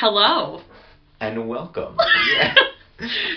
Hello. And welcome. yeah.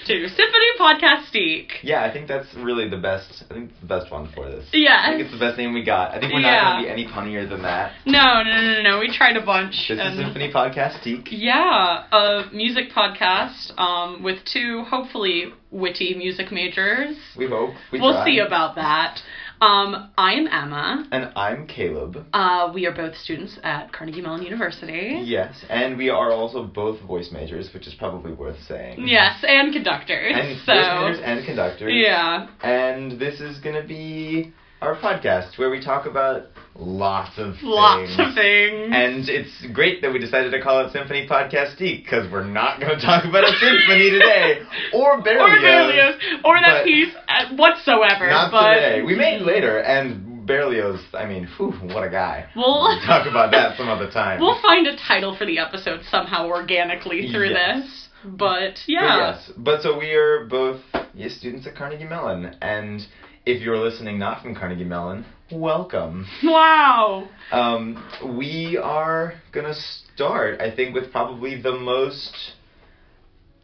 to Symphonie Podcastique. Yeah, I think that's really the best. I think it's the best one for this. Yeah. I think it's the best name we got. I think we're Yeah. not going to be any punnier than that. No, no, no, no, no. We tried a bunch. This and- is Symphonie Podcastique. Yeah, a music podcast um, with two hopefully witty music majors. We hope. We will see about that. Um, I am Emma. And I'm Caleb. Uh, we are both students at Carnegie Mellon University. Yes, and we are also both voice majors, which is probably worth saying. Yes, and conductors. And so voice majors and conductors. yeah, And this is to be our podcast where we talk about lots of lots things. of things. And it's great that we decided to call it Symphonie Podcastique because we're not going to talk about a symphony today or Berlioz. or Berlioz, or that piece uh, whatsoever. Not but today. We may later, and Berlioz. I mean, whew, what a guy. We'll We'll talk about that some other time. We'll find a title for the episode somehow organically through Yes. this. But But yeah. yes, but so we are both yes students at Carnegie Mellon, and if you're listening not from Carnegie Mellon, welcome. Wow. Um, we are gonna start, I think, with probably the most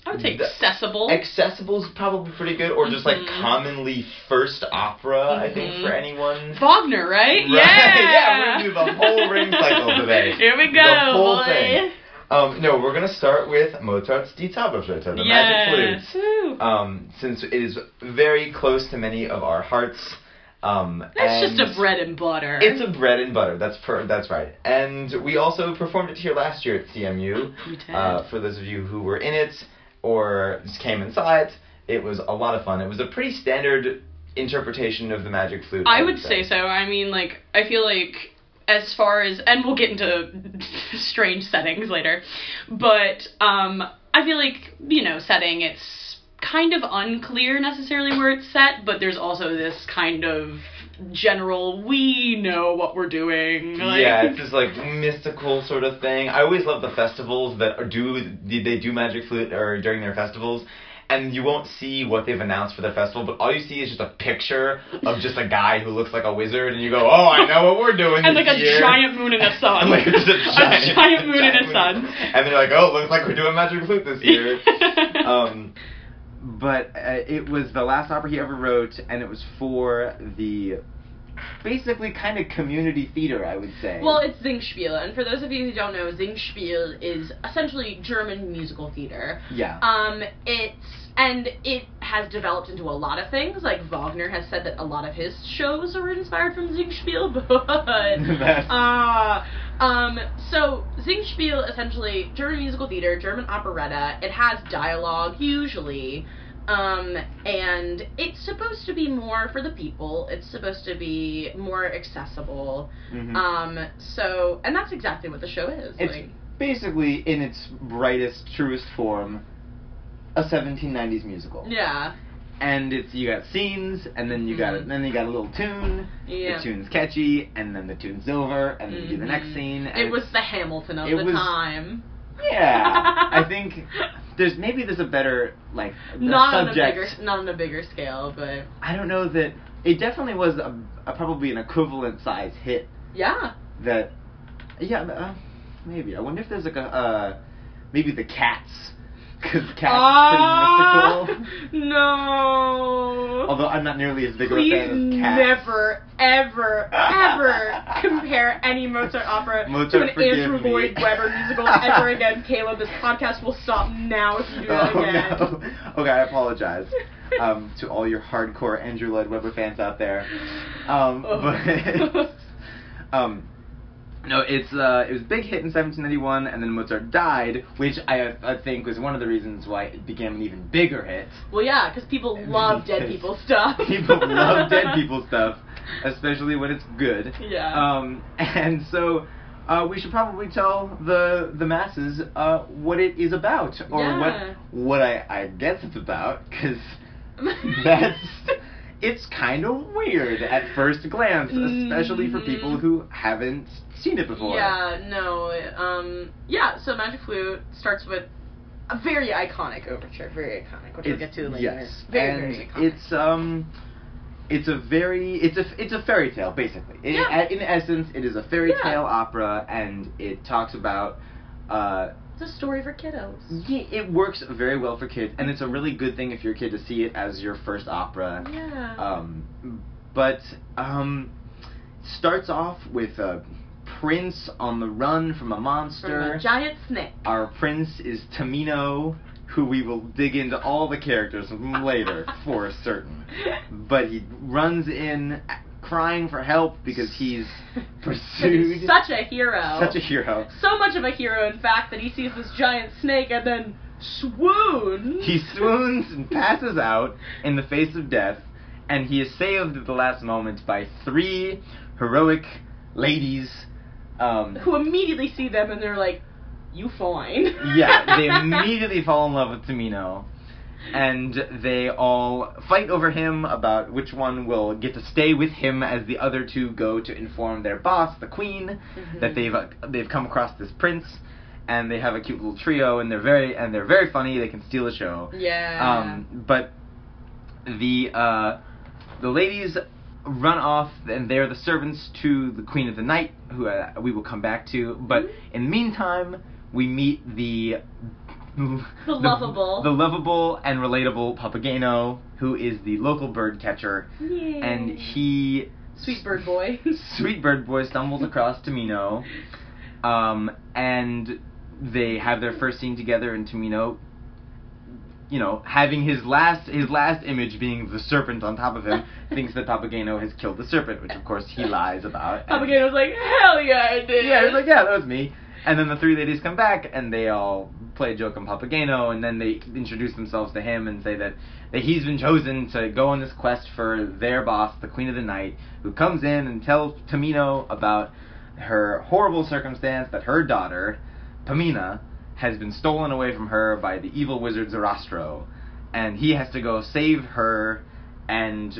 I would say accessible. accessible is probably pretty good, or just like Mhm. commonly first opera. I think Mhm. for anyone. Wagner, right? Right, Yeah. yeah, we're gonna do the whole ring cycle today. Here we go, The whole boy. thing. Um, no, we're gonna start with Mozart's Die Zauberflöte, the yes. magic flute. Um, since it is very close to many of our hearts. Um, That's just a bread and butter. It's a bread and butter. That's per, that's right. And we also performed it here last year at CMU. We did. Uh, for those of you who were in it or just came and saw it, it was a lot of fun. It was a pretty standard interpretation of the magic flute. I would say so. I mean, like, I feel like as far as, and we'll get into strange settings later, but um, I feel like you know, setting it's kind of unclear necessarily where it's set, but there's also this kind of general we know what we're doing. Like, yeah, it's this like mystical sort of thing. I always love the festivals that do they do magic flute or during their festivals. And you won't see what they've announced for the festival, but all you see is just a picture of just a guy who looks like a wizard, and you go, "Oh, I know what we're doing." and like a year." giant moon and a sun. And like just a giant, giant moon and a sun. And they're like, "Oh, looks like we're doing magic flute this year." um, but uh, it was the last opera he ever wrote, and it was for the basically kind of community theater, I would say. Well, it's Singspiel, and for those of you who don't know, Singspiel is essentially German musical theater. yeah. Um, it's and it has developed into a lot of things. Like Wagner has said that a lot of his shows are inspired from Singspiel, but uh, um, so Singspiel essentially German musical theater, German operetta. It has dialogue usually. Um, and it's supposed to be more for the people. It's supposed to be more accessible. Mhm. Um, so, and that's exactly what the show is. It's like, basically, in its brightest, truest form, a 1790s musical. yeah, And it's you got scenes, and then you got Mhm. then you got a little tune. yeah. The tune's catchy, and then the tune's over, and then you do the next Mhm. scene. and It was the Hamilton of it the was- time. Yeah, I think there's maybe there's a better like Not on a subject. bigger, not on a bigger scale, but I don't know that it definitely was a, a probably an equivalent size hit yeah. that yeah uh, maybe I wonder if there's like a uh, maybe the cats because cats Ah, pretty mystical. No. Although I'm not nearly as big of a fan of cats. never, ever, ever compare any Mozart opera Mozart, to an Andrew me. Lloyd Webber musical ever again. Caleb, this podcast will stop now if you do that Oh again. no. Okay, I apologize um, to all your hardcore Andrew Lloyd Webber fans out there. Um, Oh. but um, no, it's uh, it was a big hit in 1791, and then Mozart died, which I I think was one of the reasons why it became an even bigger hit. Well, yeah, because people love dead people stuff. People love dead people stuff, especially when it's good. Yeah. Um, and so. Uh, we should probably tell the the masses uh, what it is about, or Yeah. what what I, I guess it's about, because that's it's kind of weird at first glance, especially for Mhm. people who haven't seen it before. Yeah, no. Um, yeah, so Magic Flute starts with a very iconic overture, very iconic, which we'll get to later. Yes, Very, and very iconic. it's um, it's a very it's a it's a fairy tale basically. In, Yeah. in essence, it is a fairy Yeah. tale opera, and it talks about uh, It's a story for kiddos. Yeah, it works very well for kids, and it's a really good thing if you're a kid to see it as your first opera. Yeah. Um, but um, starts off with a prince on the run from a monster. From a giant snake. Our prince is Tamino, who we will dig into all the characters later for certain. But he runs in crying for help because he's pursued. He's such a hero. Such a hero. so much of a hero, in fact, that he sees this giant snake and then swoons. He swoons and passes out in the face of death, and he is saved at the last moment by three heroic ladies. Um, who immediately see them and they're like, "You fine." yeah, they immediately fall in love with Tamino, and they all fight over him about which one will get to stay with him as the other two go to inform their boss, the queen, Mhm. that they've uh, they've come across this prince, and they have a cute little trio, and they're very and they're very funny. They can steal the show. Yeah. Um, but the uh, the ladies run off, and they're the servants to the Queen of the Night, who uh, we will come back to. But Mhm. in the meantime, we meet the The lovable. the lovable and relatable Papageno, who is the local bird catcher, Yay. and he Sweet bird boy. Sweet Bird Boy stumbles across Tamino, um, and they have their first scene together, and Tamino, you know, having his last his last image being the serpent on top of him, thinks that Papageno has killed the serpent, which of course he lies about. Papageno's like, hell yeah, I did. yeah, he's like, yeah, that was me. And then the three ladies come back and they all play a joke on Papageno and then they introduce themselves to him and say that, that he's been chosen to go on this quest for their boss, the Queen of the Night, who comes in and tells Tamino about her horrible circumstance that her daughter, Pamina, has been stolen away from her by the evil wizard Sarastro. And he has to go save her and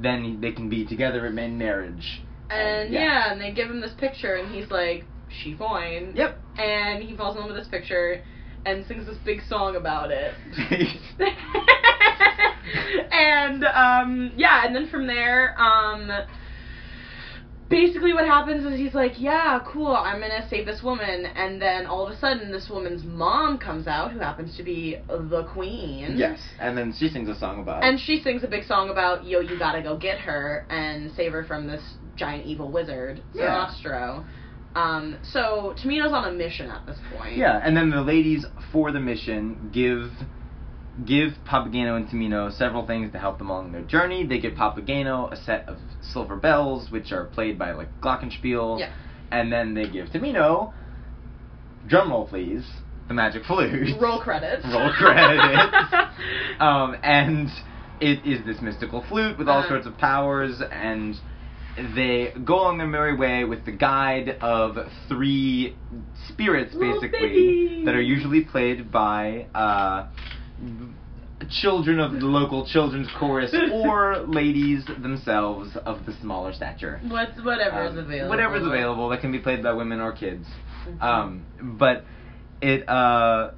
then they can be together in marriage. And yeah. and they give him this picture, and he's like, she fine. Yep. And he falls in love with this picture and sings this big song about it. and um yeah, and then from there, um basically what happens is he's like, Yeah, cool, I'm gonna save this woman and then all of a sudden this woman's mom comes out who happens to be the queen. Yes, and then she sings a song about And she sings a big song about, yo, you gotta go get her and save her from this giant evil wizard, Yeah. Um, so Tamino's on a mission at this point. Yeah, and then the ladies for the mission give give Papageno and Tamino several things to help them along their journey. They give Papageno a set of silver bells, which are played by like glockenspiel, Yeah. and then they give Tamino, drumroll please, the magic flute. Roll credits. Roll credits. um, and it is this mystical flute with all Uh-huh. sorts of powers, and they go on their merry way with the guide of three spirits, basically, that are usually played by uh, children of the local children's chorus or ladies themselves of the smaller stature. What's whatever is Um, available. Whatever's available that can be played by women or kids. Mhm. Um, but it uh,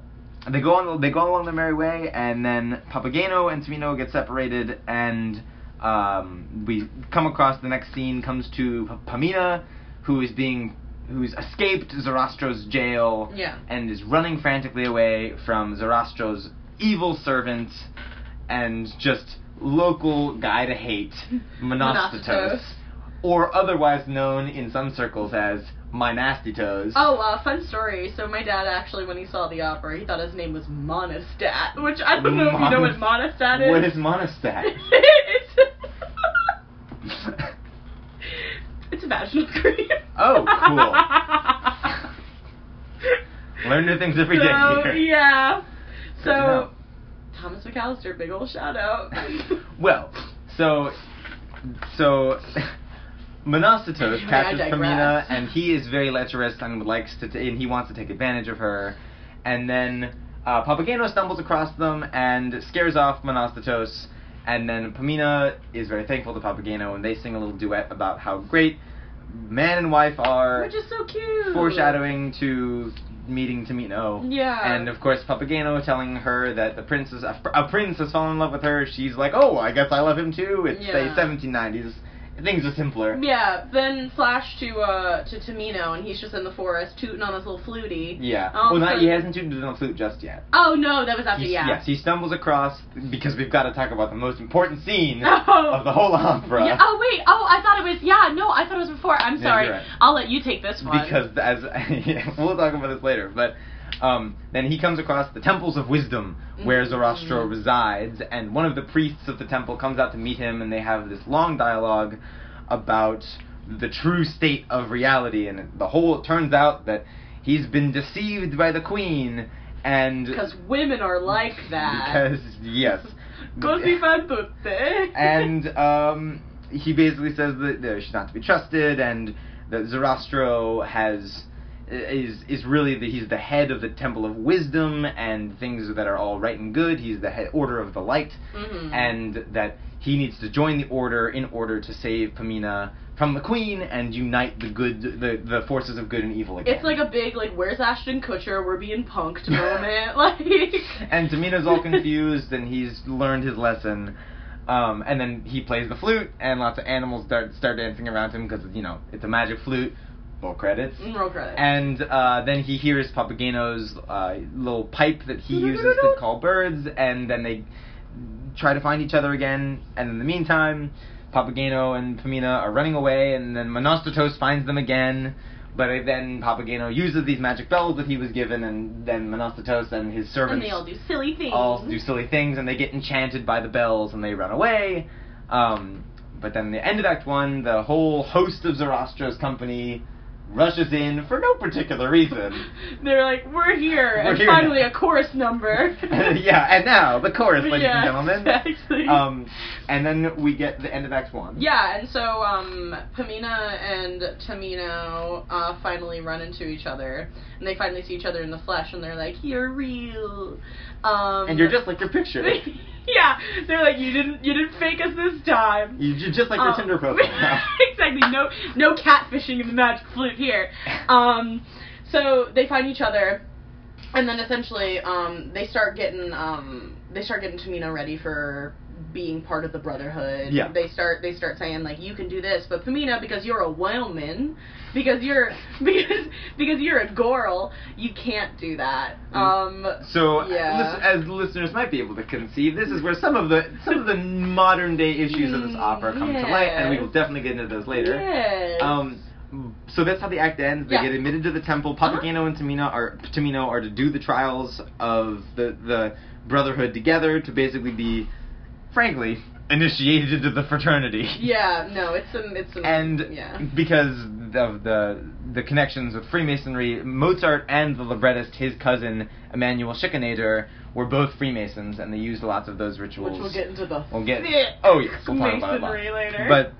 they go on they go along their merry way, and then Papageno and Tamino get separated, and um, we come across the next scene comes to P- Pamina, who is being who's escaped Sarastro's jail Yeah. and is running frantically away from Sarastro's evil servant and just local guy to hate, Monostatos, or otherwise known in some circles as My Nasty Toes. Oh, uh, fun story. So my dad actually, when he saw the opera, he thought his name was Monistat, which I don't know if you know what Monistat is. What is Monistat? it's it's a vaginal cream. Oh, cool. Learn new things every day so, here. Yeah. Good. So Thomas McAllister, big old shout out. Well, so so Monostatos I captures? Pamina, and he is very lecherous and likes to, t- and he wants to take advantage of her. And then uh, Papageno stumbles across them and scares off Monostatos. And then Pamina is very thankful to Papageno, and they sing a little duet about how great man and wife are, Which is so cute. foreshadowing to meeting Tamino. Yeah. And of course, Papageno telling her that the princess, a, a prince has fallen in love with her. She's like, oh, I guess I love him too. It's Yeah. a 1790s things are simpler. Yeah, then flash to uh to Tamino and he's just in the forest tooting on his little flutie. Yeah. Um, well, not he hasn't tooted on the flute just yet. Oh no, that was after He's- yeah. Yes, he stumbles across because we've got to talk about the most important scene Oh. of the whole opera. Yeah, oh wait, oh I thought it was yeah, no, I thought it was before. I'm sorry. you're right. I'll let you take this one. because as yeah, we'll talk about this later, but um, then he comes across the temples of wisdom where Mhm. Resides, and one of the priests of the temple comes out to meet him, and they have this long dialogue about the true state of reality, and the whole it turns out that he's been deceived by the queen, and because women are like that. because yes, Così fan tutte. and um, he basically says that uh, she's not to be trusted, and that Sarastro has is is really the, he's the head of the Temple of Wisdom and things that are all right and good. He's the head, Order of the Light, Mhm. and that he needs to join the Order in order to save Pamina from the Queen and unite the good the the forces of good and evil again. It's like a big like where's Ashton Kutcher? We're being punked moment. like and Tamino's all confused, and he's learned his lesson. Um, and then he plays the flute, and lots of animals start start dancing around him because you know it's a magic flute. Roll credits. Roll credit. And uh, then he hears Papageno's uh, little pipe that he uses to call birds, and then they try to find each other again. And in the meantime, Papageno and Pamina are running away, and then Monostatos finds them again. But then Papageno uses these magic bells that he was given, and then Monostatos and his servants and they all do silly things. all do silly things, and they get enchanted by the bells, and they run away. Um, but then the end of Act One, the whole host of Sarastro's company rushes in for no particular reason. They're like, we're here, We're and here finally now. a chorus number. yeah, and now the chorus, ladies Yeah, and gentlemen. exactly. Um, and then we get the end of Act One. Yeah, and so um, Pamina and Tamino uh, finally run into each other, and they finally see each other in the flesh, and they're like, "You're real," um, And you're just like your picture. yeah, they're like, "You didn't, you didn't fake us this time." You're just like your Um, Tinder profile exactly. No, no catfishing in the magic flute here. Um, so they find each other, and then essentially, um, they start getting, um, they start getting Tamino ready for being part of the Brotherhood. Yeah. They start, they start saying like, you can do this, but Pamina, because you're a woman, because you're, because, because you're a girl, you can't do that. Um, So, Yeah. lis- as listeners might be able to conceive, this is where some of the some of the modern day issues of this opera come to light, and we will definitely get into those later. yes. Um, so that's how the act ends. They Yeah. get admitted to the temple. Uh-huh. And Tamino are Tamino are to do the trials of the the Brotherhood together to basically be, frankly, initiated into the fraternity. yeah, no, it's a, it's a, And yeah. because of the the connections with Freemasonry, Mozart and the librettist, his cousin Emanuel Schikaneder, were both Freemasons, and they used lots of those rituals. Which we'll get into the We'll get. Oh yes, we'll talk about it. masonry later. But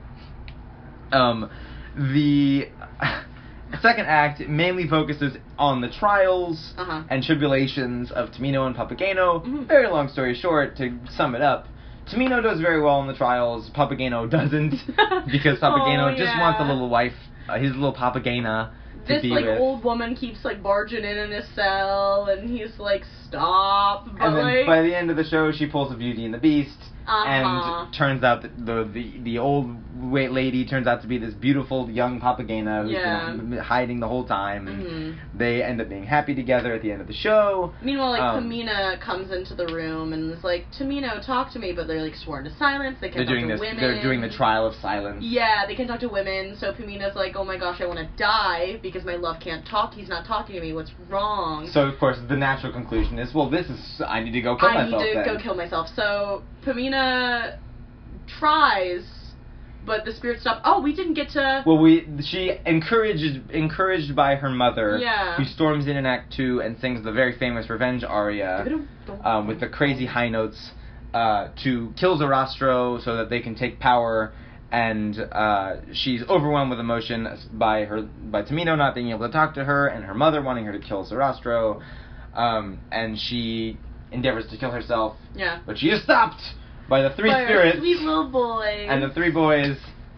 um, the second act mainly focuses on the trials Uh-huh. and tribulations of Tamino and Papageno. Mhm. Very long story short, to sum it up. Tamino does very well in the trials. Papageno doesn't because Papageno Oh, just yeah. wants a little wife, uh, his little Papagena to this be like with. old woman keeps like barging in in his cell, and he's like, "Stop!" But and then like, by the end of the show, she pulls a Beauty and the Beast, Uh-huh. and turns out that the the the old wait lady turns out to be this beautiful young Papagena who's Yeah. been hiding the whole time. And Mhm. They end up being happy together at the end of the show. Meanwhile, like Um, Pamina comes into the room and is like, "Tamino, talk to me," but they're like sworn to silence. They They're can't talk doing to this. women. They're doing the trial of silence. Yeah, they can talk to women. So Pamina's like, "Oh my gosh, I want to die because my love can't talk. He's not talking to me. What's wrong?" So of course the natural conclusion is, well, this is I need to go kill I myself. need to then. go kill myself. So Pamina tries, but the spirit stop. Oh, we didn't get to. Well, we she encouraged encouraged by her mother, Yeah. who storms in in Act Two and sings the very famous revenge aria. um, with the crazy high notes uh, to kill Sarastro so that they can take power. And uh, she's overwhelmed with emotion by her by Tamino not being able to talk to her, and her mother wanting her to kill Sarastro. Um, and she endeavors to kill herself, Yeah. but she is stopped by the three By spirits. Sweet little boy. And the three boys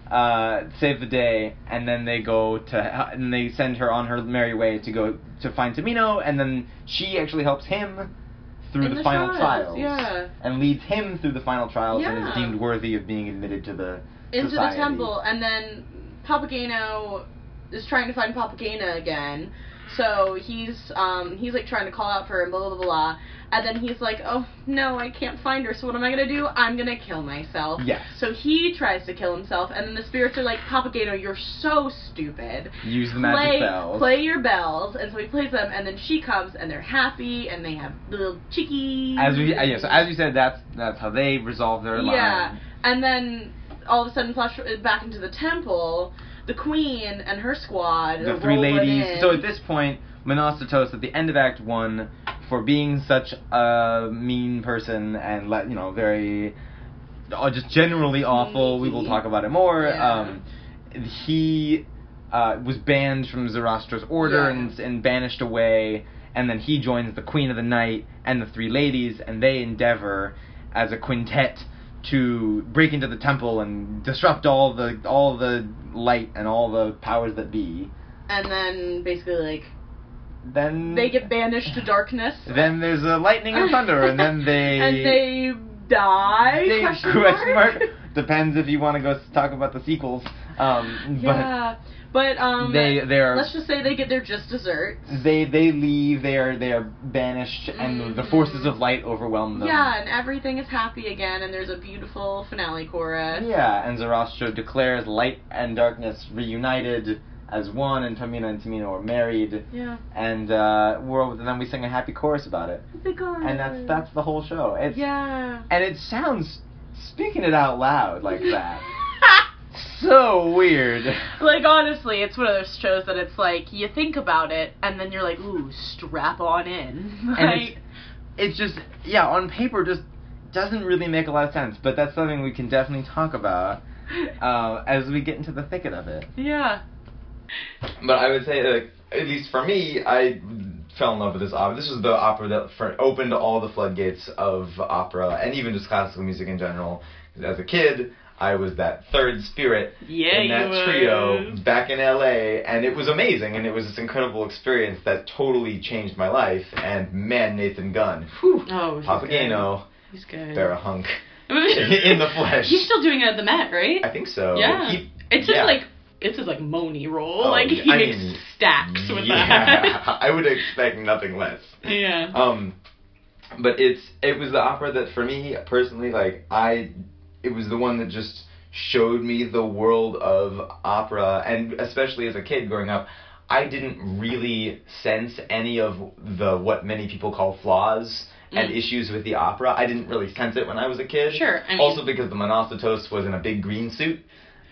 uh, save the day, and then they go to and they send her on her merry way to go to find Tamino, and then she actually helps him through the, the final trials, trials, yeah. and leads him through the final trials, and is deemed worthy of being admitted to the into society. the temple, and then Papageno is trying to find Papagena again. So he's um he's like trying to call out for her and blah blah blah blah. And then he's like, Oh no, I can't find her, so what am I gonna do? I'm gonna kill myself. Yes. So he tries to kill himself and then the spirits are like, Papageno, you're so stupid. Use the magic play, bells. Play your bells and so he plays them and then she comes and they're happy and they have little chickies. As we uh, yeah, so as you said, that's that's how they resolve their Yeah, line. and then all of a sudden, flash back into the temple. The queen and her squad. The three ladies. in. So at this point, Monostatos at the end of Act One, for being such a mean person and let you know very, uh, just generally awful. We will talk about it more. Yeah. Um, he uh, was banned from Sarastro's order Yeah. and and banished away. And then he joins the Queen of the Night and the three ladies, and they endeavor as a quintet to break into the temple and disrupt all the all the light and all the powers that be. and then basically like Then they get banished to darkness. Then there's a lightning and thunder, and then they and they die. they- question question mark? mark. Depends if you want to go talk about the sequels. Um, yeah, but um, they they are let's just say they get their just desserts. they they leave. They are they are banished, and the Mhm. forces of light overwhelm them. Yeah, and everything is happy again, and there's a beautiful finale chorus. Yeah, and Zoroaster declares light and darkness reunited as one, and Tamino and Tamina are married, Yeah. and uh, we're, and then we sing a happy chorus about it, The chorus. and that's that's the whole show. It's Yeah. and it sounds speaking it out loud like that so weird. Like honestly, it's one of those shows that it's like you think about it and then you're like, ooh, strap on in. And Like, it's, it's just yeah, on paper just doesn't really make a lot of sense, but that's something we can definitely talk about uh, as we get into the thicket of it. yeah. But I would say, like, at least for me, I fell in love with this opera. This was the opera that for, opened all the floodgates of opera and even just classical music in general. As a kid, I was that third spirit Yeah, in that trio was. back in LA, and it was amazing, and it was this incredible experience that totally changed my life. And man, Nathan Gunn, whew, Oh, Papageno. He's good. they're a hunk in the flesh. He's still doing it at the Met, right? I think so. yeah. He- it's just yeah. like it's his like Moni role. Oh, like he I makes mean, stacks with yeah, that. I would expect nothing less. yeah. Um, but it's it was the opera that for me personally, like I, it was the one that just showed me the world of opera, and especially as a kid growing up, I didn't really sense any of the what many people call flaws. And Mm. issues with the opera, I didn't really sense it when I was a kid. Sure, I mean- also because the Monostatos was in a big green suit,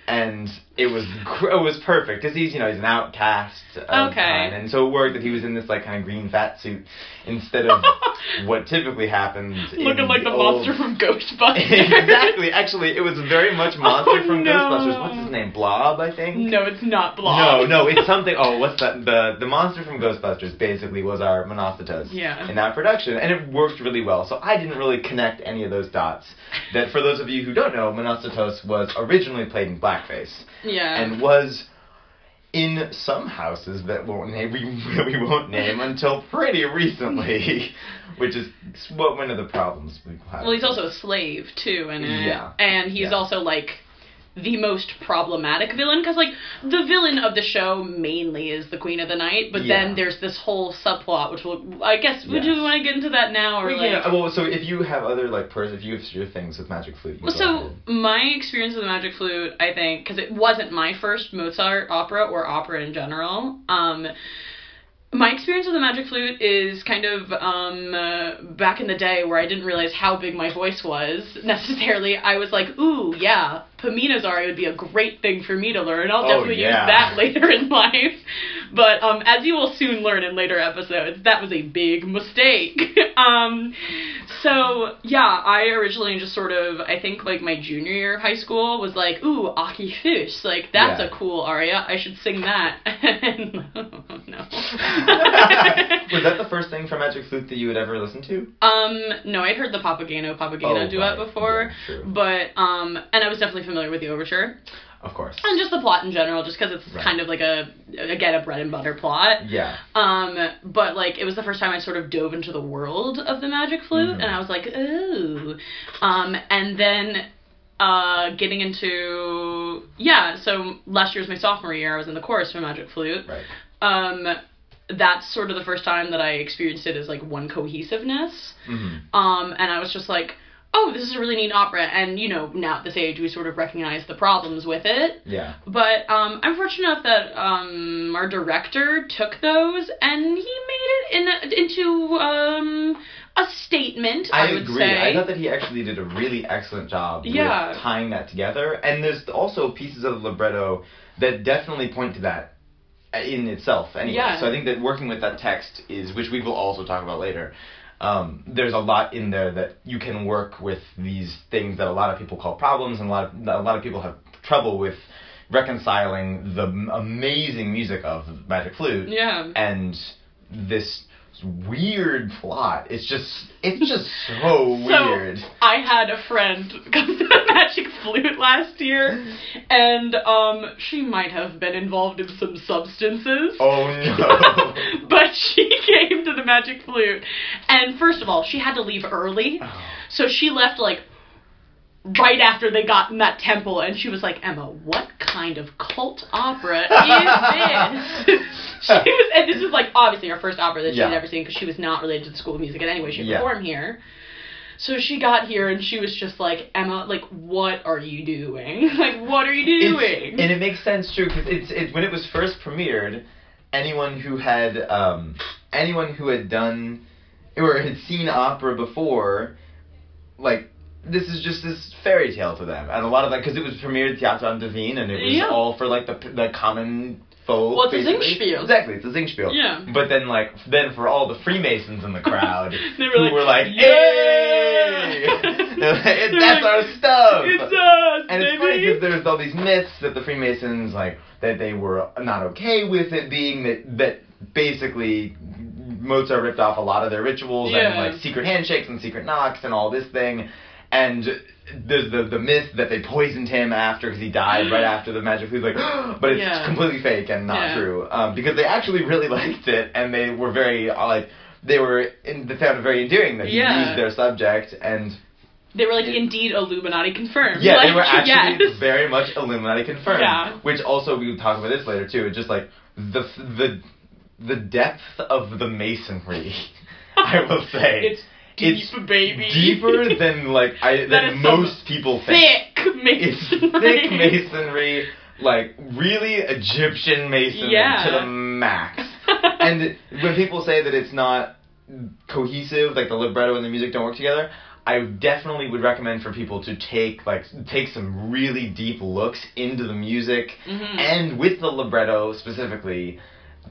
and it was it was perfect because he's you know he's an outcast. Of Okay. kind, and so it worked that he was in this like kind of green fat suit instead of what typically happens. in Looking like the old- monster from Ghostbusters. exactly. Actually, it was very much oh, monster Oh, from no. Ghostbusters. What's his name? Blob, I think. No, it's not Blob. No, no, it's something. Oh, what's that? The the monster from Ghostbusters basically was our Monostatos Yeah. in that production, and it worked really well. So I didn't really connect any of those dots. That for those of you who don't know, Monostatos was originally played in blackface Yeah. and was in some houses that won't name we, we won't name until pretty recently, which is what one of the problems we have. well, he's also a slave too, and. Yeah. And he's Yeah. also like the most problematic villain because like the villain of the show mainly is the Queen of the Night, but Yeah. then there's this whole subplot which will I guess would Yes. you want to get into that now or We like can- well, so if you have other like pers- if you have your things with Magic Flute, you Well, so ahead. my experience with the Magic Flute, I think, because it wasn't my first Mozart opera or opera in general. Um, my experience with the Magic Flute is kind of um, uh, back in the day where I didn't realize how big my voice was necessarily. I was like, ooh, yeah, Pamina's aria would be a great thing for me to learn. I'll Oh, definitely yeah. use that later in life. But um, as you will soon learn in later episodes, that was a big mistake. um, so yeah, I originally just sort of, I think like my junior year of high school was like, ooh, Ach, ich fühl's, like that's Yeah. a cool aria. I should sing that. And- no. was that the first thing from Magic Flute that you had ever listened to? Um, no, I'd heard the Papageno Papageno Oh, duet right. before, Yeah, but um, and I was definitely familiar with the overture Of course. and just the plot in general, just because it's Right. kind of like a again a bread and butter plot. Yeah. Um, but like it was the first time I sort of dove into the world of the magic flute, Mhm. and I was like, ooh. Um, and then uh, getting into yeah. So last year was my sophomore year. I was in the chorus for Magic Flute. Right. Um, that's sort of the first time that I experienced it as like one cohesiveness. hmm Um, and I was just like, oh, this is a really neat opera. And you know, now at this age, we sort of recognize the problems with it. Yeah. But um, I'm fortunate enough that um, our director took those and he made it in a, into um, a statement. I, I, would agree. say. I thought that he actually did a really excellent job Yeah. with tying that together. And there's also pieces of the libretto that definitely point to that in itself. Anyway, Yeah. so I think that working with that text is, which we will also talk about later. Um, there's a lot in there that you can work with these things that a lot of people call problems, and a lot of a lot of people have trouble with reconciling the amazing music of Magic Flute yeah. and this weird plot. It's just it's just so So weird. I had a friend come to the Magic Flute last year, and um, she might have been involved in some substances. Oh no. but she came to the Magic Flute, and first of all, she had to leave early, so she left like right after they got in that temple, and she was like, Emma, what kind of cult opera is this? she was, and this was like obviously her first opera that she Yeah. had ever seen because she was not related to the School of Music in any way, shape, Yeah. or here. So she got here and she was just like, Emma, like, what are you doing? like, what are you It's- doing? and it makes sense too because it's it's when it was first premiered, anyone who had um anyone who had done or had seen opera before, like. This is just this fairy tale to them, and a lot of that because it was premiered at Theater auf der Wieden, and it was Yeah. all for like the the common folk. Well, it's a. Singspiel. Exactly, it's a Singspiel. Yeah. But then, like, then for all the Freemasons in the crowd, They were who like, were like, "Yay!" That's like, our stuff. It's us, And it's baby. funny because there's all these myths that the Freemasons like that they were not okay with it being that that basically Mozart ripped off a lot of their rituals and like secret handshakes and secret knocks and all this thing, and there's the the myth that they poisoned him after because he died right after the magic flute like but it's Yeah. completely fake and not Yeah. true um, because they actually really liked it and they were very uh, like they were in, they found it very endearing that he Yeah. used their subject and They were like, indeed, Illuminati confirmed. yeah, like, they were actually yes. very much Illuminati confirmed. Yeah. Which also we will talk about this later too. It's just like the the the depth of the masonry. I will say It's deep, baby. deeper than like I That than most people think. thick It's masonry. thick masonry, like really Egyptian masonry Yeah. to the max. and when people say that it's not cohesive, like the libretto and the music don't work together, I definitely would recommend for people to take like take some really deep looks into the music Mhm. and with the libretto specifically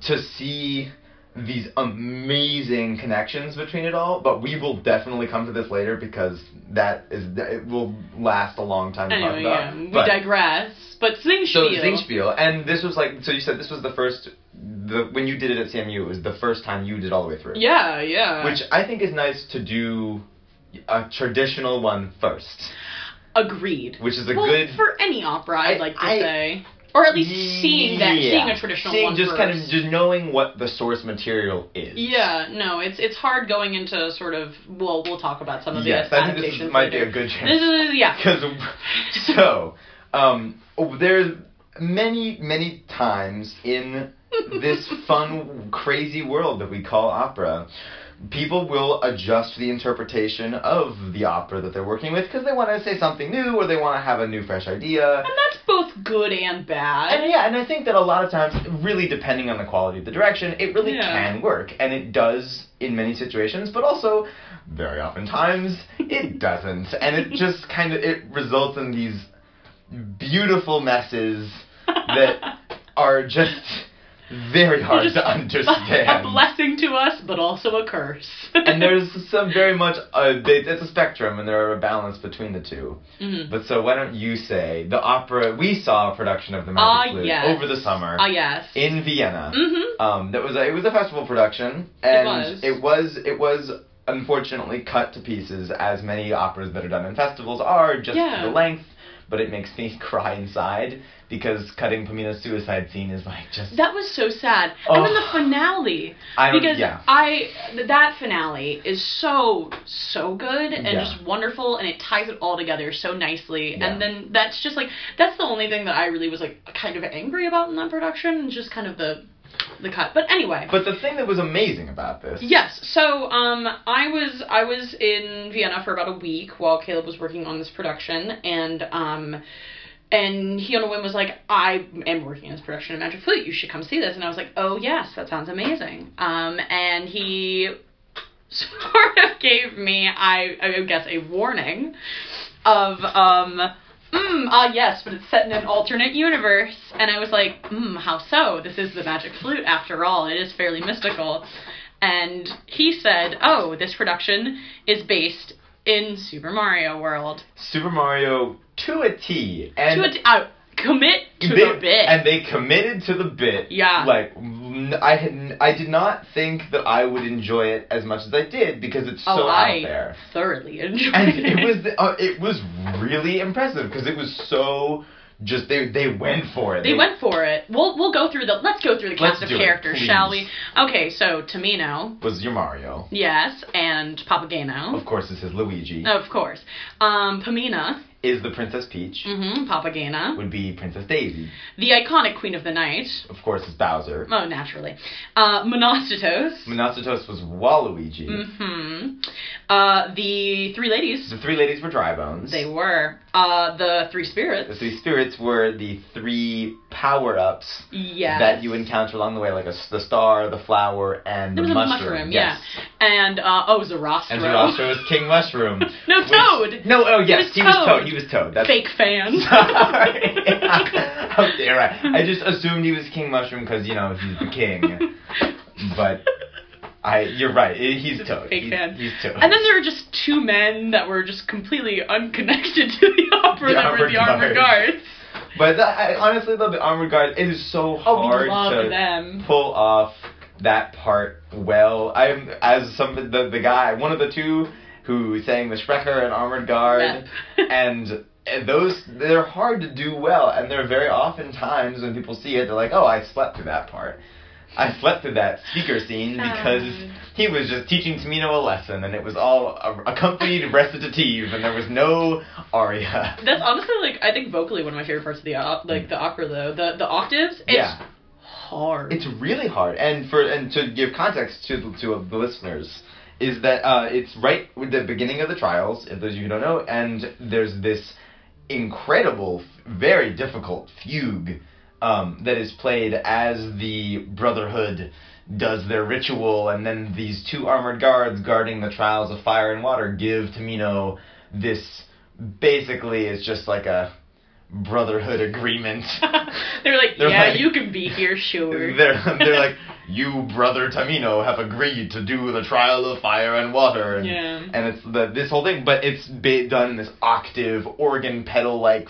to see these amazing connections between it all. But we will definitely come to this later because that is it will last a long time Anyway, about. yeah, we But- digress. But Singspiel. so Singspiel, and this was like so you said this was the first the when you did it at CMU it was the first time you did all the way through. Yeah, yeah. Which I think is nice to do a traditional one first, agreed. which is a well, good for any opera, I'd I- like to I- say, or at least seeing that, Yeah. seeing a traditional Seeing one just first. kind of just knowing what the source material is. Yeah, no, it's it's hard going into sort of. Well, we'll talk about some of the Yes, I think this adaptations is, might be a good This chance. is yeah. Because so, um, there's many many times in this fun, crazy world that we call opera, people will adjust the interpretation of the opera that they're working with because they want to say something new or they want to have a new, fresh idea. And that's both good and bad. And yeah, and I think that a lot of times, really depending on the quality of the direction, it really Yeah. can work, and it does in many situations, but also very often times it doesn't, and it just kind of it results in these beautiful messes that are just very hard Just to understand. a blessing to us, but also a curse. and there's some very much uh, they, it's a spectrum, and there are a balance between the two. Mhm. But so why don't you say the opera? We saw a production of the Magic Flute yes. over the summer Ah, yes. in Vienna. Mm-hmm. Um, that was a, it was a festival production, and was. it was it was unfortunately cut to pieces, as many operas that are done in festivals are, just Yeah. the length. But it makes me cry inside because cutting Pamina's suicide scene is like just. That was so sad. Oh, And then the finale. I because yeah. I that finale is so so good and Yeah. just wonderful and it ties it all together so nicely. Yeah. And then that's just like that's the only thing that I really was like kind of angry about in that production, just kind of the the cut. But anyway. But the thing that was amazing about this. Yes. So um, I was I was in Vienna for about a week while Caleb was working on this production, and um, and he on a whim was like, I am working on this production of Magic Flute. You should come see this. And I was like, Oh yes, that sounds amazing. Um, and he sort of gave me, I I guess, a warning of um. Mm, ah yes, but it's set in an alternate universe. And I was like, mm, how so? This is the magic flute after all. It is fairly mystical. And he said, oh, this production is based in Super Mario World. Super Mario to a T. And to a t- uh, commit to they, the bit. And they committed to the bit. Yeah. Like I had, I did not think that I would enjoy it as much as I did because it's oh, so I out there. thoroughly enjoyed And it. it was uh, it was really impressive because it was so just they they went for it. They went for it. We'll we'll go through the let's go through the cast of it, characters, please. shall we? Okay, so Tamino, was your Mario. yes, and Papageno. Of course, this is Luigi. Of course. Um, Pamina, Is the Princess Peach. mm-hmm, Papagena. Would be Princess Daisy. The iconic Queen of the Night. Of course, it's Bowser. Oh, naturally. Uh, Monostatos. Monostatos was Waluigi. Mm-hmm. Uh, the Three Ladies. The three ladies were dry bones. They were. Uh, the Three spirits. The three spirits were the three power ups Yes. that you encounter along the way, like a, the star, the flower, and There the was a mushroom. mushroom, yes. yeah. And, uh, oh, Sarastro. And Sarastro was King Mushroom. No, which- Toad. No, oh yes, he was Toad. He was Toad. That's Fake fan. Sorry. How dare I? I just assumed he was King Mushroom because you know he's the king. But I, you're right. He's Just Toad. fake he's, fan. he's Toad. And then there were just two men that were just completely unconnected to the opera The that were the armored guards. guards. But that, I, honestly, though, the armored guards. it is so Oh, hard love to them. pull off that part well. I'm as some the the guy, one of the two who sang the Sprecher and armored guard, Rep. and. and those they're hard to do well, and they're very often times when people see it, they're like, "Oh, I slept through that part. I slept through that speaker scene um. because Sad. he was just teaching Tamino a lesson, and it was all a- accompanied recitative, and there was no aria." That's honestly like I think vocally one of my favorite parts of the op- like the opera though the the octaves. It's Yeah. hard. It's really hard, and for and to give context to to the listeners, is that uh, it's right with the beginning of the trials. If those of you who don't know, and there's this incredible, very difficult fugue um, that is played as the Brotherhood does their ritual, and then these two armored guards guarding the trials of fire and water give Tamino this. Basically, it's just like a brotherhood agreement. They're like, They're yeah, like- you can be here, sure. They're they're like, you brother Tamino have agreed to do the trial of fire and water, and, Yeah. and it's the this whole thing, but it's done in this octave organ pedal like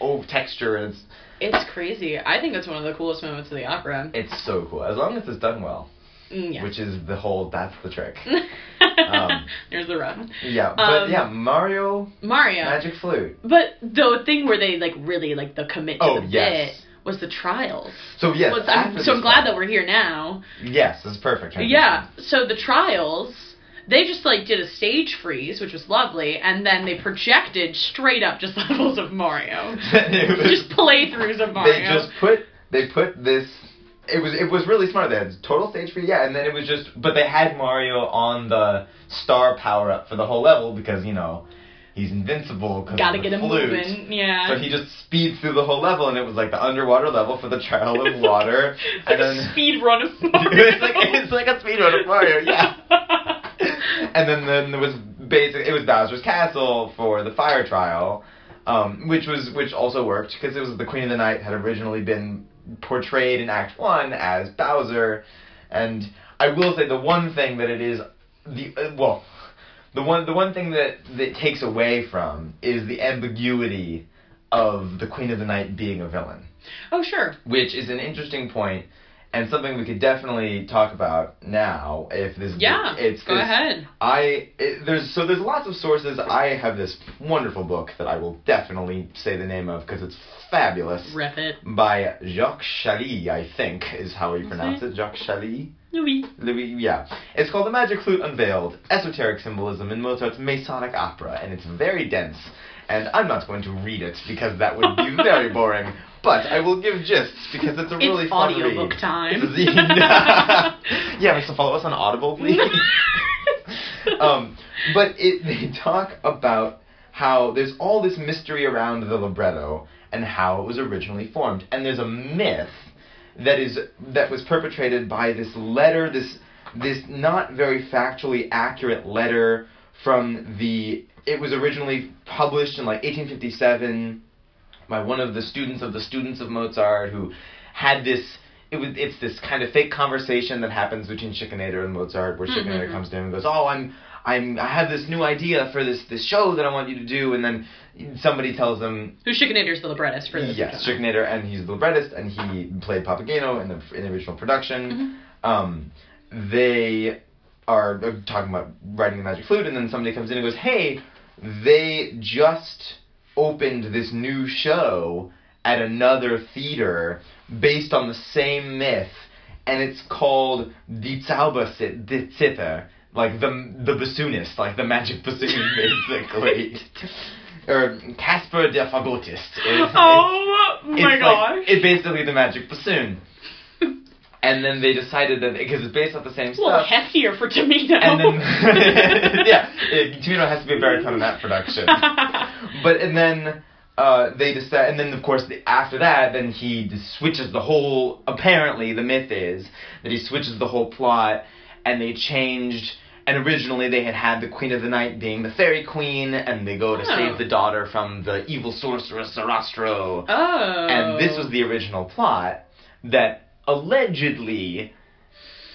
oh texture, and it's It's crazy. I think it's one of the coolest moments of the opera. it's so cool as long as it's done well, Mm, yeah. which is the whole that's the trick. um, There's the run. Yeah, but Um, yeah, Mario Mario. Magic Flute. But the thing where they like really like the commit to Oh, the yes. bit was the trials. So yes, Was- I'm, so I'm glad that we're here now. yes, it's perfect. transition. Yeah. So the trials, they just like did a stage freeze, which was lovely, and then they projected straight up just levels of Mario, was- just playthroughs of Mario. They just put they put this. It was it was really smart. They had total stage free, yeah, and then it was just. But they had Mario on the star power up for the whole level because you know he's invincible. Cause Gotta get him flute. moving. Yeah. So he just speeds through the whole level, and it was like the underwater level for the trial of water, It's like and a then speed run of Mario. it's like it's like a speed run of Mario, yeah. and then then there was basic. It was Bowser's Castle for the fire trial, um, which was which also worked because it was the Queen of the Night had originally been portrayed in Act One as Bowser, and I will say the one thing that it is the uh, well, the one the one thing that that takes away from is the ambiguity of the Queen of the Night being a villain oh sure. which is an interesting point and something we could definitely talk about now if this Yeah, it's go 'cause ahead. I it, there's so there's lots of sources. I have this wonderful book that I will definitely say the name of because it's fabulous Rep it. by Jacques Chailley, I think is how you pronounce it. Jacques Chailley. Louis. Louis, yeah. It's called The Magic Flute Unveiled Esoteric Symbolism in Mozart's Masonic Opera, and it's very dense. And I'm not going to read it because that would be very boring. But I will give gists because it's a It's really fun audiobook read. time. It's a- yeah, so follow us on Audible, please. um, but it, they talk about how there's all this mystery around the libretto and how it was originally formed, and there's a myth that is that was perpetrated by this letter, this this not very factually accurate letter from the. It was originally published in like 1857 by one of the students of the students of Mozart who had this. It was it's this kind of fake conversation that happens between Schikaneder and Mozart, where Schikaneder Mhm. comes to him and goes, "Oh, I'm I'm I have this new idea for this this show that I want you to do," and then somebody tells him, Who Schikaneder's the librettist for this? Yes, Schikaneder, and he's the librettist, and he played Papageno in the in the original production. Mhm. Um, they are talking about writing the magic flute, and then somebody comes in and goes, "Hey, they just opened this new show at another theater based on the same myth, and it's called Die Zauberzither." Like the the bassoonist, like the magic bassoon, basically, or Kaspar der Fagottist. Oh it's- Oh my it's like- gosh. it's basically the magic bassoon. And then they decided that because it's based off the same It's a little stuff. heftier for Tamino. And then yeah, it, Tamino has to be a baritone in that production. But and then uh, they decide, and then of course the, after that, then he switches the whole. Apparently, the myth is that he switches the whole plot, and they changed. And originally they had had the Queen of the Night being the Fairy Queen, and they go to Oh. save the daughter from the evil sorceress Sarastro. oh. And this was the original plot that allegedly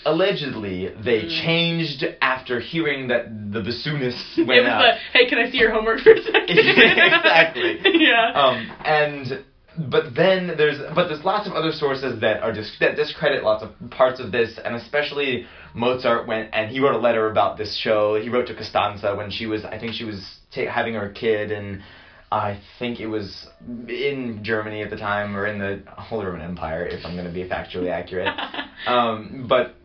allegedly they Mm. changed after hearing that the bassoonists it went was out. the, hey, can I see your homework for a second? Exactly. yeah. um and but then there's but there's lots of other sources that are dis- that discredit lots of parts of this and especially Mozart went and he wrote a letter about this show. He wrote to Costanza when she was I think she was ta- having her kid and I think it was in Germany at the time or in the Holy Roman Empire if I'm going to be factually accurate. Um, but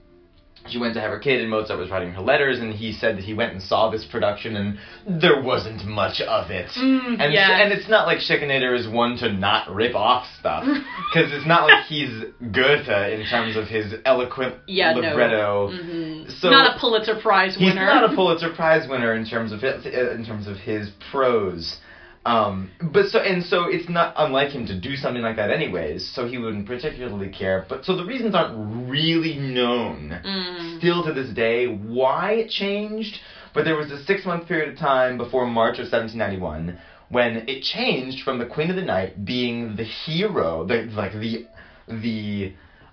she went to have her kid, and Mozart was writing her letters, and he said that he went and saw this production, and there wasn't much of it. Mm, and yes. and it's not like Schikaneder is one to not rip off stuff, because it's not like he's Goethe in terms of his eloquent yeah, libretto. no. hmm So- Not a Pulitzer Prize winner. He's not a Pulitzer Prize winner in terms of his, in terms of his prose. Um, but so and so it's not unlike him to do something like that anyways. So he wouldn't particularly care. But so the reasons aren't really known Mm. still to this day why it changed. But there was a six month period of time before March of 1791 when it changed from the Queen of the Night being the hero, the like the the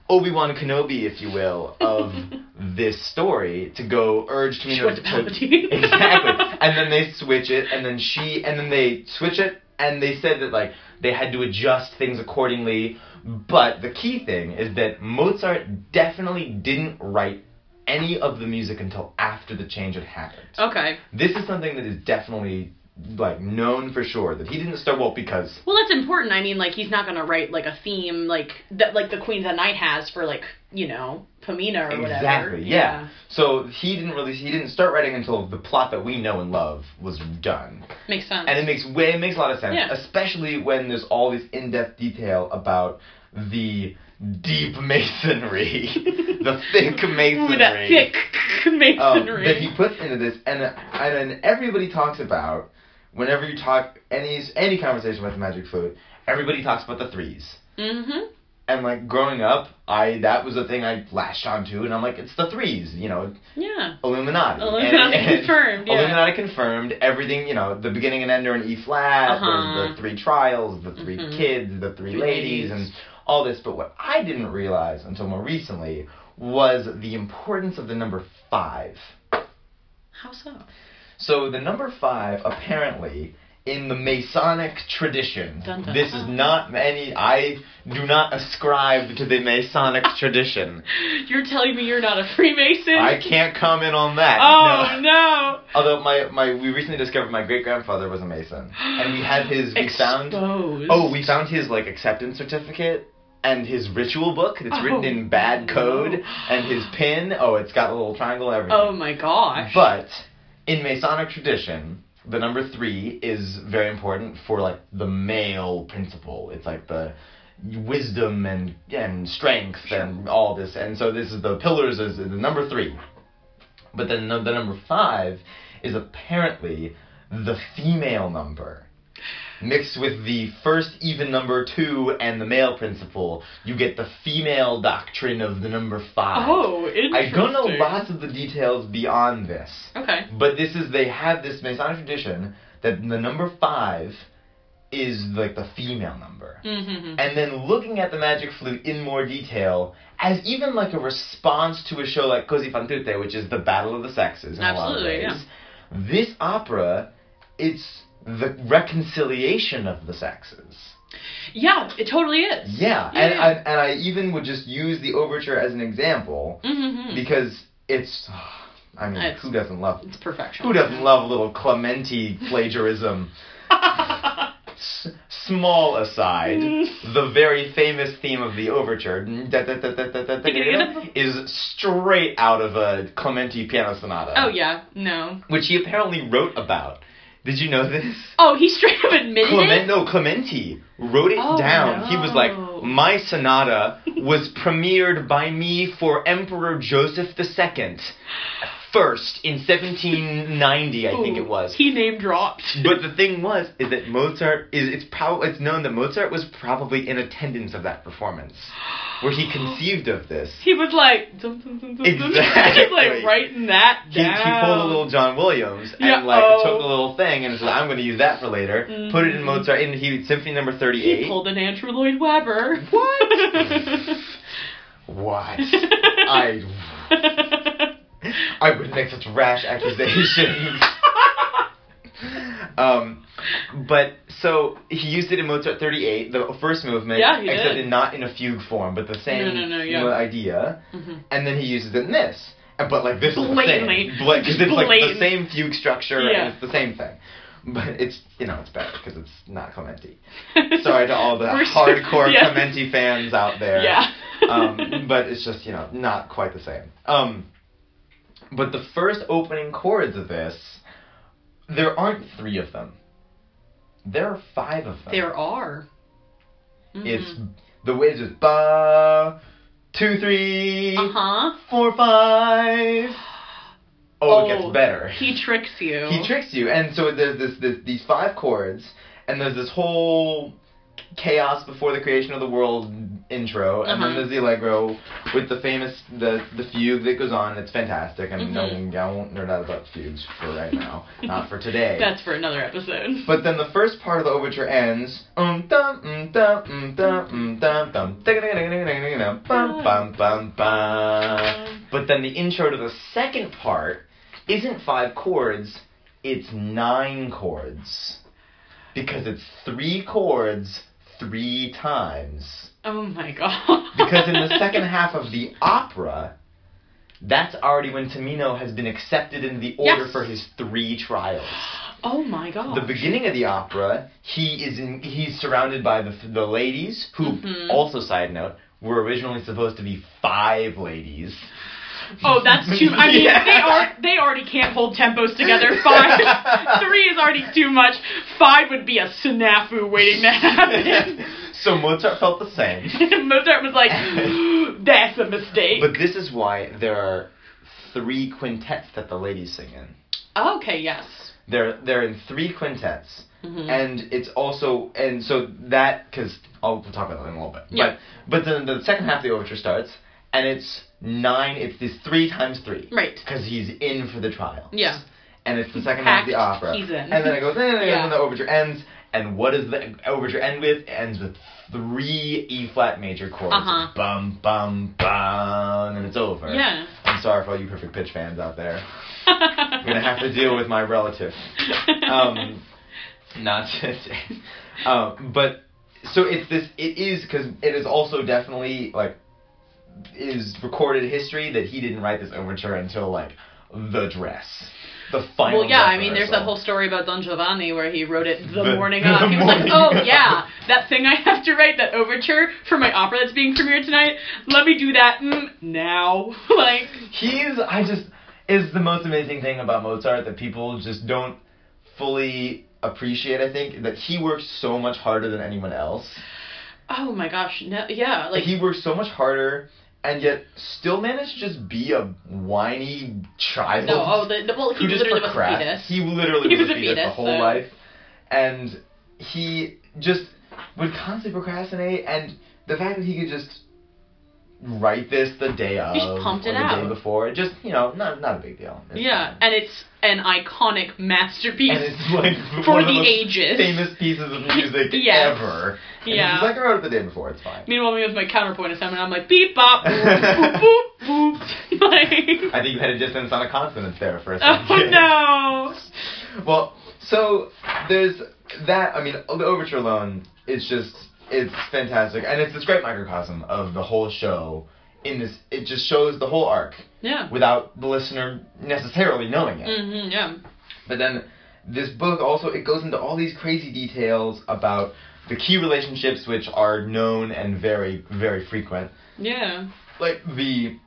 Obi Wan Kenobi, if you will, of this story to go urge Tamino to Palpatine. exactly, and then they switch it, and then she, and then they switch it, and they said that like they had to adjust things accordingly. But the key thing is that Mozart definitely didn't write any of the music until after the change had happened. Okay. This is something that is definitely like known for sure that he didn't start well because Well, that's important. I mean, like he's not gonna write like a theme like that, like the Queen's at Night has for like you know Pamina or whatever. Exactly. Yeah. So he didn't really he didn't start writing until the plot that we know and love was done. Makes sense. And it makes way it makes a lot of sense, Yeah. especially when there's all this in-depth detail about the deep masonry, the thick masonry Ooh, that thick um, masonry. that he puts into this, and and then everybody talks about whenever you talk any any conversation about the magic flute, everybody talks about the threes. mm-hmm. And like growing up, I that was a thing I latched onto, and I'm like, it's the threes, you know, Yeah. Illuminati. Illuminati And- and confirmed, yeah. Illuminati confirmed. Everything, you know, the beginning and end are in E flat. Uh-huh. There's the three trials, the 3 Mhm. kids, the three, Three ladies, ladies. and all this. But what I didn't realize until more recently was the importance of the number five. How so? So the number five apparently in the Masonic tradition. Dun, dun, this is not any. I do not ascribe to the Masonic tradition. You're telling me you're not a Freemason? I can't comment on that. Oh No. no! Although my, my we recently discovered my great grandfather was a Mason, and we had his we found oh we found his like acceptance certificate and his ritual book. It's oh, written Oh, in bad code, no. and his pin. Oh, it's got a little triangle everything. Oh my gosh. But in Masonic tradition, the number three is very important for like the male principle. It's like the wisdom and and strength and all this. And so this is the pillars is the number three. But then the, the number five is apparently the female number. Mixed with the first even number two and the male principle, you get the female doctrine of the number five. Oh, interesting. I don't know lots of the details beyond this, Okay. but this is they have this Masonic tradition that the number five is like the female number. Mm-hmm. And then looking at the magic flute in more detail, as even like a response to a show like Così fan tutte, which is the battle of the sexes in Absolutely, a lot of ways, Yeah. this opera, it's the reconciliation of the sexes. Yeah, it totally is. Yeah, Yeah, and yeah. I, and I even would just use the overture as an example Mm-hmm. because it's I mean It's- who doesn't love It's perfection. who doesn't love a little Clementi plagiarism S- small aside the very famous theme of the overture is straight out of a Clementi piano sonata oh yeah, no. which he apparently wrote about did you know this Oh, he straight up admitted Clement, it. no, Clementi wrote it Oh, down. He was like, my sonata was premiered by me for Emperor Joseph II, first in 1790, I think it was. He name dropped. But the thing was, is that Mozart is it's probably it's known that Mozart was probably in attendance of that performance, where he conceived of this. he was like, dum, dum, dum, dum, dum. Exactly. Just like writing that He, down. he pulled a little John Williams and Yeah, like oh. took a little thing and said, "I'm going to use that for later." Put it in Mhm. Mozart in he Symphony Number 38. He pulled an Andrew Lloyd Webber. What? What? I I wouldn't make such rash accusations. um, but so he used it in Mozart 38, the first movement, Yeah, he except did. in, not in a fugue form, but the same No, no, no, yeah. idea. Mhm. And then he uses it in this. But like this Blatantly. is the same, because it's like the same fugue structure Yeah. and it's the same thing. But it's you know it's better because it's not Clementi. Sorry to all the hardcore yeah. Clementi fans out there. Yeah. um, but it's just you know not quite the same. Um, but the first opening chords of this, there aren't three of them. There are five of them. there are. Mm-hmm. It's the way it's just ba, two, three, Uh huh. four, five. Oh, it gets better. He tricks you. He tricks you, and so there's this, this these five chords, and there's this whole chaos before the creation of the world intro, and then Uh-huh. there's the allegro with the famous the the fugue that goes on. It's fantastic. I mean, no. I won't nerd out about fugues for right now, not for today. That's for another episode. But then the first part of the overture ends. Um dum um dum um dum um dum dum dum bum bum bum bum. But then the intro to the second part isn't five chords, it's nine chords. Because it's three chords three times. oh my god. Because in the second half of the opera, that's already when Tamino has been accepted into the order Yes. for his three trials Oh my god. the beginning of the opera, he is in, he's surrounded by the the ladies who Mhm. also side note were originally supposed to be five ladies. Oh, that's too. I mean, Yeah. they are they already can't hold tempos together. Five, three is already too much. Five would be a snafu waiting to happen. so Mozart felt the same. Mozart was like, "That's a mistake." But this is why there are three quintets that the ladies sing in. okay, yes. They're they're in three quintets. Mhm. And it's also and so that because I'll we'll talk about that in a little bit. Yeah. But but then the second half of the overture starts and it's nine. It's this three times three. Right. Because he's in for the trial. Yeah. And it's the second half of the opera. he's in. And then it goes, in, and Yeah. then the overture ends. And what does the overture end with? It ends with three E flat major chords. Uh-huh. Bum bum bum, and it's over. Yeah. I'm sorry for all you perfect pitch fans out there. I'm gonna have to deal with my relative. Um, Not today. um, but so it's this. It is because it is also definitely like is recorded history that he didn't write this overture until like the dress, the final. Well, yeah, I mean, there's that whole story about Don Giovanni where he wrote it the, The- morning the of. He was like, oh, yeah, that thing I have to write, that overture for my opera that's being premiered tonight, let me do that mm, now. like, He's I just is the most amazing thing about Mozart that people just don't fully appreciate. I think that he works so much harder than anyone else. oh my gosh, no, yeah, Like like, he works so much harder and yet still managed to just be a whiny child. no, oh, the, the, well, he literally was a fetus. He literally He was, was a a fetus, the whole so- life, and he just would constantly procrastinate. And the fact that he could just write this the day of, He just pumped or it the out. day before, just you know, not not a big deal. It's Yeah, fine. and it's an iconic masterpiece. and it's like for the most ages. famous pieces of music Yes. ever. And Yeah. like, I wrote it the day before. It's fine. Meanwhile, me with my counterpoint assignment, I'm like, beep, bop, boop, boop, boop, boop. like, I think you had a distance on a consonant there for a second. oh second. no. Well, so there's that. I mean, the overture alone is just it's fantastic, and it's this great microcosm of the whole show. In this, it just shows the whole arc Yeah. without the listener necessarily knowing it. hmm yeah. But then this book also it goes into all these crazy details about the key relationships which are known and very very frequent. Yeah. Like the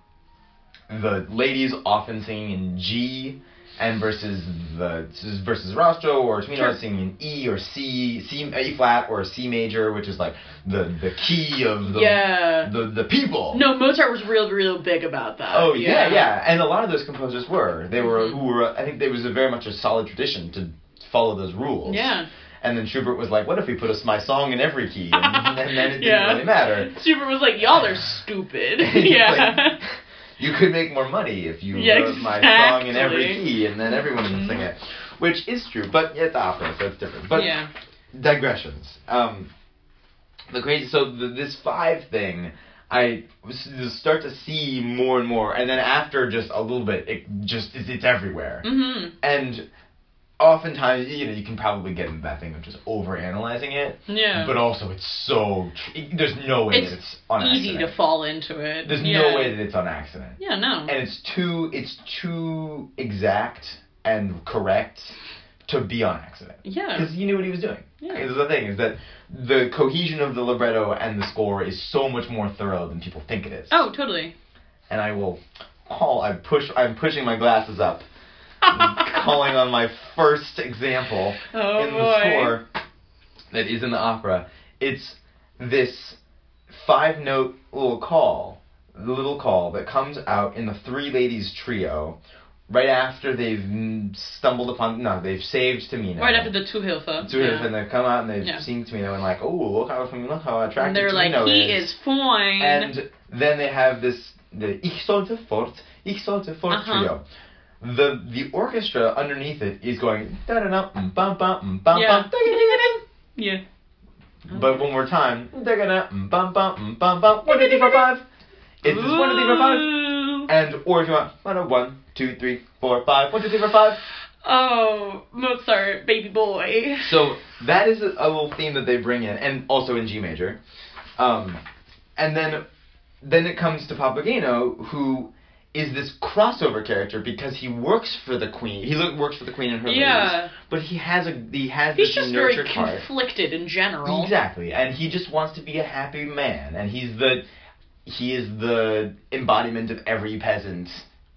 the ladies often singing in G and versus the versus Sarastro or Tamino Sure. singing in E or C, C E flat or C major, which is like the the key of the Yeah. the the people. No, Mozart was real, real big about that. Oh yeah, yeah, and a lot of those composers were. They were Mhm. who were. I think there was a very much a solid tradition to follow those rules. Yeah. And then Schubert was like, "What if we put a, my song in every key?" And, and then it didn't Yeah. really matter. Schubert was like, y'all are stupid. Yeah. like, you could make more money if you Yeah, wrote my song in every key, and then everyone would sing it, which is true. But it's opera, so it's different. But yeah. digressions. Um, the crazy. So the, this five thing, I start to see more and more, and then after just a little bit, it just it's, it's everywhere. hmm And oftentimes, you know, you can probably get into that thing of just over analyzing it. Yeah. But also, it's so tr- there's no way It's that it's on Easy accident. to fall into it. There's yeah. no way that it's on accident. Yeah, no. And it's too it's too exact and correct to be on accident. yeah. Because you knew what he was doing. Yeah. This is the thing is that the cohesion of the libretto and the score is so much more thorough than people think it is. Oh, totally. And I will call. I push. I'm pushing my glasses up, calling on my first example Oh, in the score that is in the opera. It's this five note little call, the little call that comes out in the Three Ladies Trio right after they've stumbled upon, no, they've saved Tamino. Right after the Zu Hilfe. Two yeah. and they come out and they've Yeah. seen Tamino and like, oh, look how look how attractive And they're like, Tamino he is. is fine. And then they have this the Ich sollte fort, Ich sollte fort Uh-huh. trio. The the orchestra underneath it is going da da da bum bum bum bum bum yeah. But one more time. da da da bum bum bum bum one two three four five. It's this one two three four five. And or if you want one one two three four five one two three four five. Oh, Mozart, baby boy. So that is a, a little theme that they bring in, and also in G major. Um, and then then it comes to Papageno, who is this crossover character because he works for the queen. He look, works for the queen and her ladies, Yeah. but he has a he has He's this just very conflicted in general. Exactly, and he just wants to be a happy man, and he's the he is the embodiment of every peasant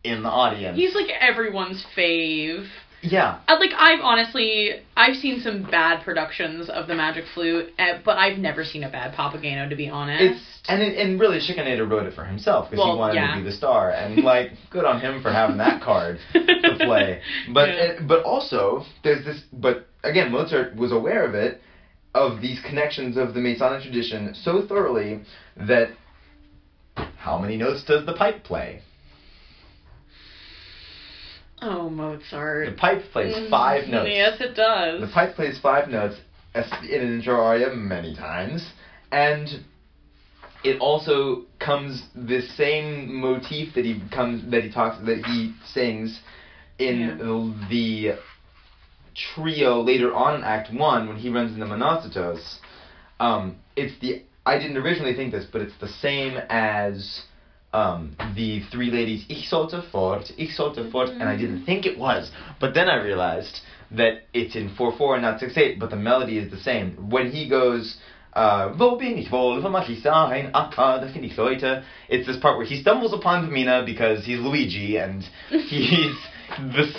in the audience. He's like everyone's fave. Yeah, Uh, Like I've honestly, I've seen some bad productions of the Magic Flute, uh, but I've never seen a bad Papageno to be honest. It's and it, and really Schikaneder wrote it for himself because Well, he wanted yeah. to be the star and like good on him for having that card to play. But Yeah. it, but also there's this but again Mozart was aware of it of these connections of the Masonic tradition so thoroughly that how many notes does the pipe play? Oh, Mozart. The pipe plays five Mm, notes. Yes, it does. The pipe plays five notes in an intro aria many times, and it also comes the same motif that he comes that he talks that he sings in the trio later on in Act One when he runs into Monostatos, um, it's the I didn't originally think this, but it's the same as um, the three ladies Ich sollte fort, Ich sollte fort, and I didn't think it was, but then I realized that it's in four four and not six eight, but the melody is the same. When he goes. Uh, wo bin ich wohl, wo mag ich sein, Akka, da finde ich Leute. It's this part where he stumbles upon Pamina because he's Luigi and he's the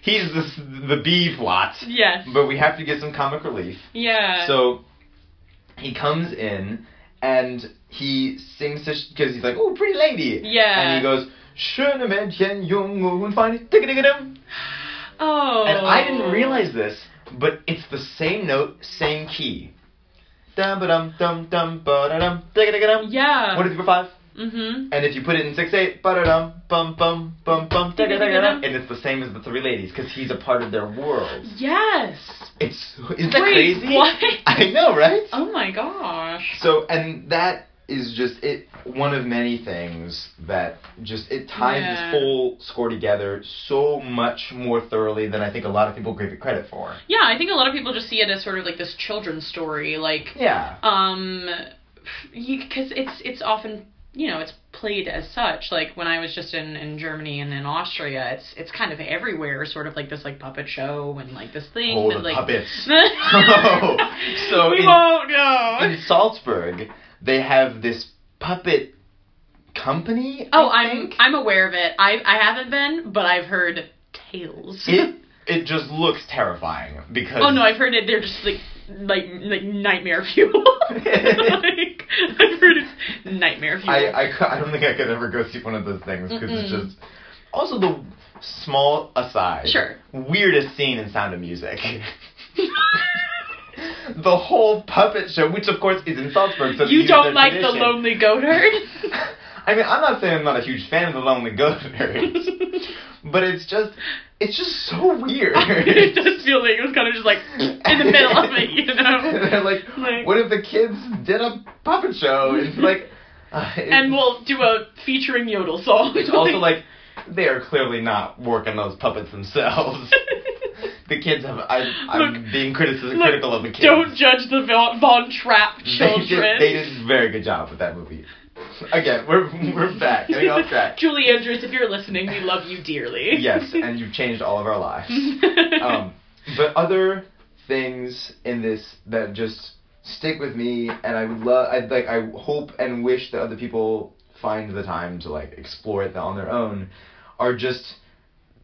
he's the the B plot, Yes. but we have to get some comic relief. Yeah. So he comes in and he sings because he's like, "Oh, pretty lady," Yeah. and he goes, "Schöne Mädchen, jung und oh. And I didn't realize this, but it's the same note, same key. Dum ba dum dum dum ba da dum digga digga dum. Yeah. One, two, three, four, five. Mhm. And if you put it in six eight, ba da dum bum bum bum bum digga digga dum, and it's the same as the three ladies because he's a part of their world. Yes. It's isn't that Wait, crazy? what? I know, right? Oh my gosh. So and that is just it one of many things that just it ties Yeah. this whole score together so much more thoroughly than I think a lot of people give it credit for. Yeah, I think a lot of people just see it as sort of like this children's story, like Yeah. um, because it's it's often you know it's played as such. Like when I was just in in Germany and in Austria, it's it's kind of everywhere, sort of like this like puppet show and like this thing Oh, that the like. puppets. Oh, so we in- won't go. In Salzburg, they have this puppet company. oh, I I'm. I'm aware of it. I I haven't been, but I've heard tales. It it just looks terrifying because. oh no, I've heard it. They're just like like like nightmare fuel. like, I've heard it's nightmare fuel. I, I, I don't think I could ever go see one of those things because it's just. Also, the small aside. Sure. Weirdest scene in Sound of Music. the whole puppet show, which of course is in Salzburg, so you don't like the lonely goat herd? I mean, I'm not saying I'm not a huge fan of the Lonely Goat Nerds, but it's just, it's just so weird. it does feel like it was kind of just like in the middle of it, you know. They're like, Like- what if the kids did a puppet show? It's like, uh, it's, and we'll do a featuring yodel song. it's also like they are clearly not working those puppets themselves. the kids have. I, I'm Look, being critical of the kids. Don't judge the Von, Von Trapp They children. did, they did a very good job with that movie. Again, we're we're back, getting off track. Julie Andrews, if you're listening, we love you dearly. Yes, and you've changed all of our lives. um, but other things in this that just stick with me, and I would love, I like, I hope and wish that other people find the time to like explore it on their own, are just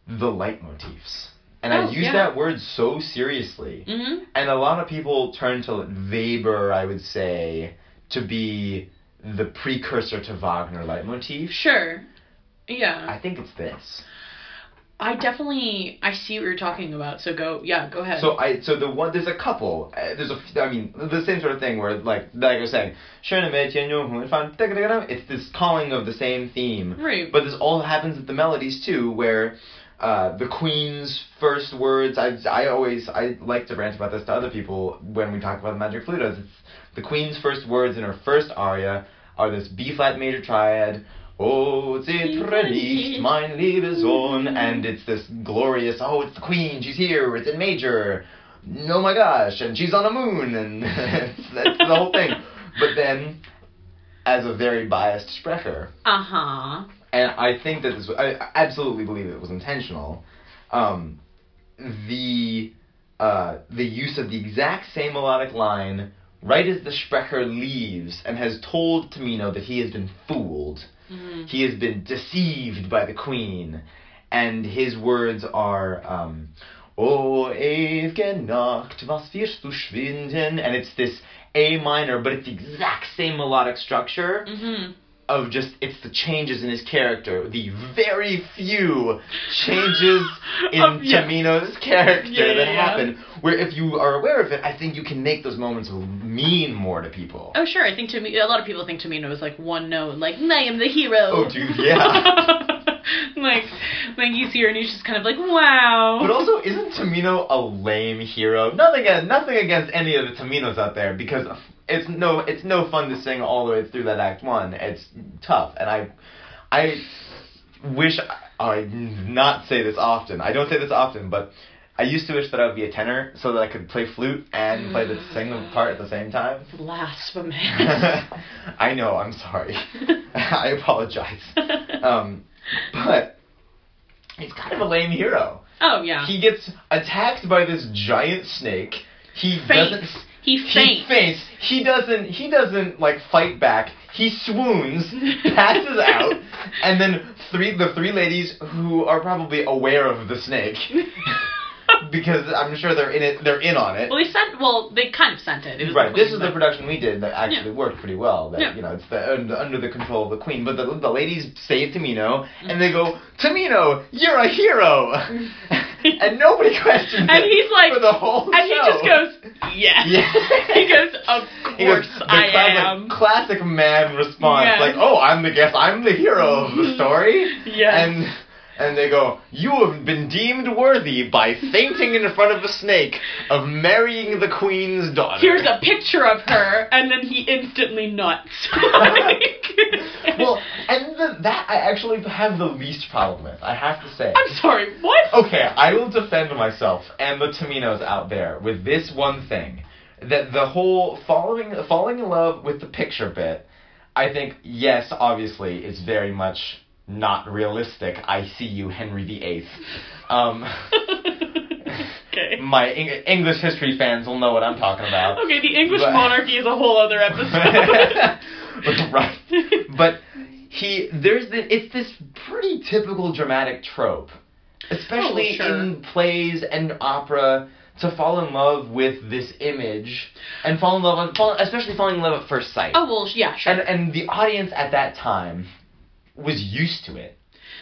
the leitmotifs. And I Oh, use yeah. that word so seriously. hmm And a lot of people turn to Weber, I would say, to be the precursor to Wagner leitmotif. Sure. Yeah. I think it's this. I definitely I see what you're talking about. So go yeah, go ahead. So I so the one there's a couple uh, there's a I mean the same sort of thing where like like I was saying it's this calling of the same theme right. but this all happens with the melodies too where uh, the queen's first words. I, I always I like to rant about this to other people when we talk about the magic flutas it's the queen's first words in her first aria are this B flat major triad. Oh, zitre nicht, mein lieber Sohn, and it's this glorious, oh, it's the queen, she's here, it's in major, oh my gosh, and she's on a moon, and that's the whole thing. But then, as a very biased sprecher, Uh huh. And I think that this, I I absolutely believe it was intentional. Um, the uh, the use of the exact same melodic line right as the Sprecher leaves and has told Tamino that he has been fooled. hmm He has been deceived by the queen, and his words are, um, "O ewige Nacht, was wirst du schwinden?" And it's this A minor, but it's the exact same melodic structure hmm of just it's the changes in his character, the very few changes in Of- yeah. Tamino's character Yeah, that yeah, happen. Where if you are aware of it, I think you can make those moments mean more to people. Oh sure, I think to me a lot of people think Tamino is like one note, like I am the hero. Oh, dude, yeah. like when you see her and he's just kind of like wow. But also, isn't Tamino a lame hero? Nothing against nothing against any of the Taminos out there because it's no it's no fun to sing all the way through that act one. It's tough, and I I wish I, I not say this often. I don't say this often, but I used to wish that I would be a tenor so that I could play flute and play the sing the part at the same time. Blasphemous. I know. I'm sorry. I apologize. Um, but he's kind of a lame hero. oh yeah. He gets attacked by this giant snake. He doesn't. faints. He He faints. faints. He doesn't. He doesn't like fight back. He swoons, passes out, and then three the three ladies who are probably aware of the snake because I'm sure they're in it. They're in on it. Well, they sent. Well, they kind of sent it. it Right. the This is the production we did that actually Yeah. worked pretty well. That Yeah. you know, it's the under, under the control of the queen. But the the ladies save Tamino, and they mm-hmm. go, Tamino, you're a hero, mm-hmm. and nobody questions And he's like- for the whole And he just goes, yes. Yeah. he goes, of goes, course the I classic, am. classic man response, Yes. like, "Oh, I'm the guest, I'm the hero of the story." Yes. And and they go, "You have been deemed worthy by fainting in front of a snake of marrying the queen's daughter." Here's a picture of her, and then he instantly nuts. well, and the, that I actually have the least problem with. I have to say. I'm sorry. What? Okay, I will defend myself and the Taminos out there with this one thing. That the whole following falling in love with the picture bit, I think, yes, obviously, it's very much not realistic. I see you, Henry VIII. Um, okay. my Eng- English history fans will know what I'm talking about. Okay, the English But- monarchy is a whole other episode. right. But he there's the, it's this pretty typical dramatic trope, especially Oh, sure. in plays and opera, to fall in love with this image and fall in love, fall, especially falling in love at first sight. oh well, yeah, sure. and and the audience at that time was used to it.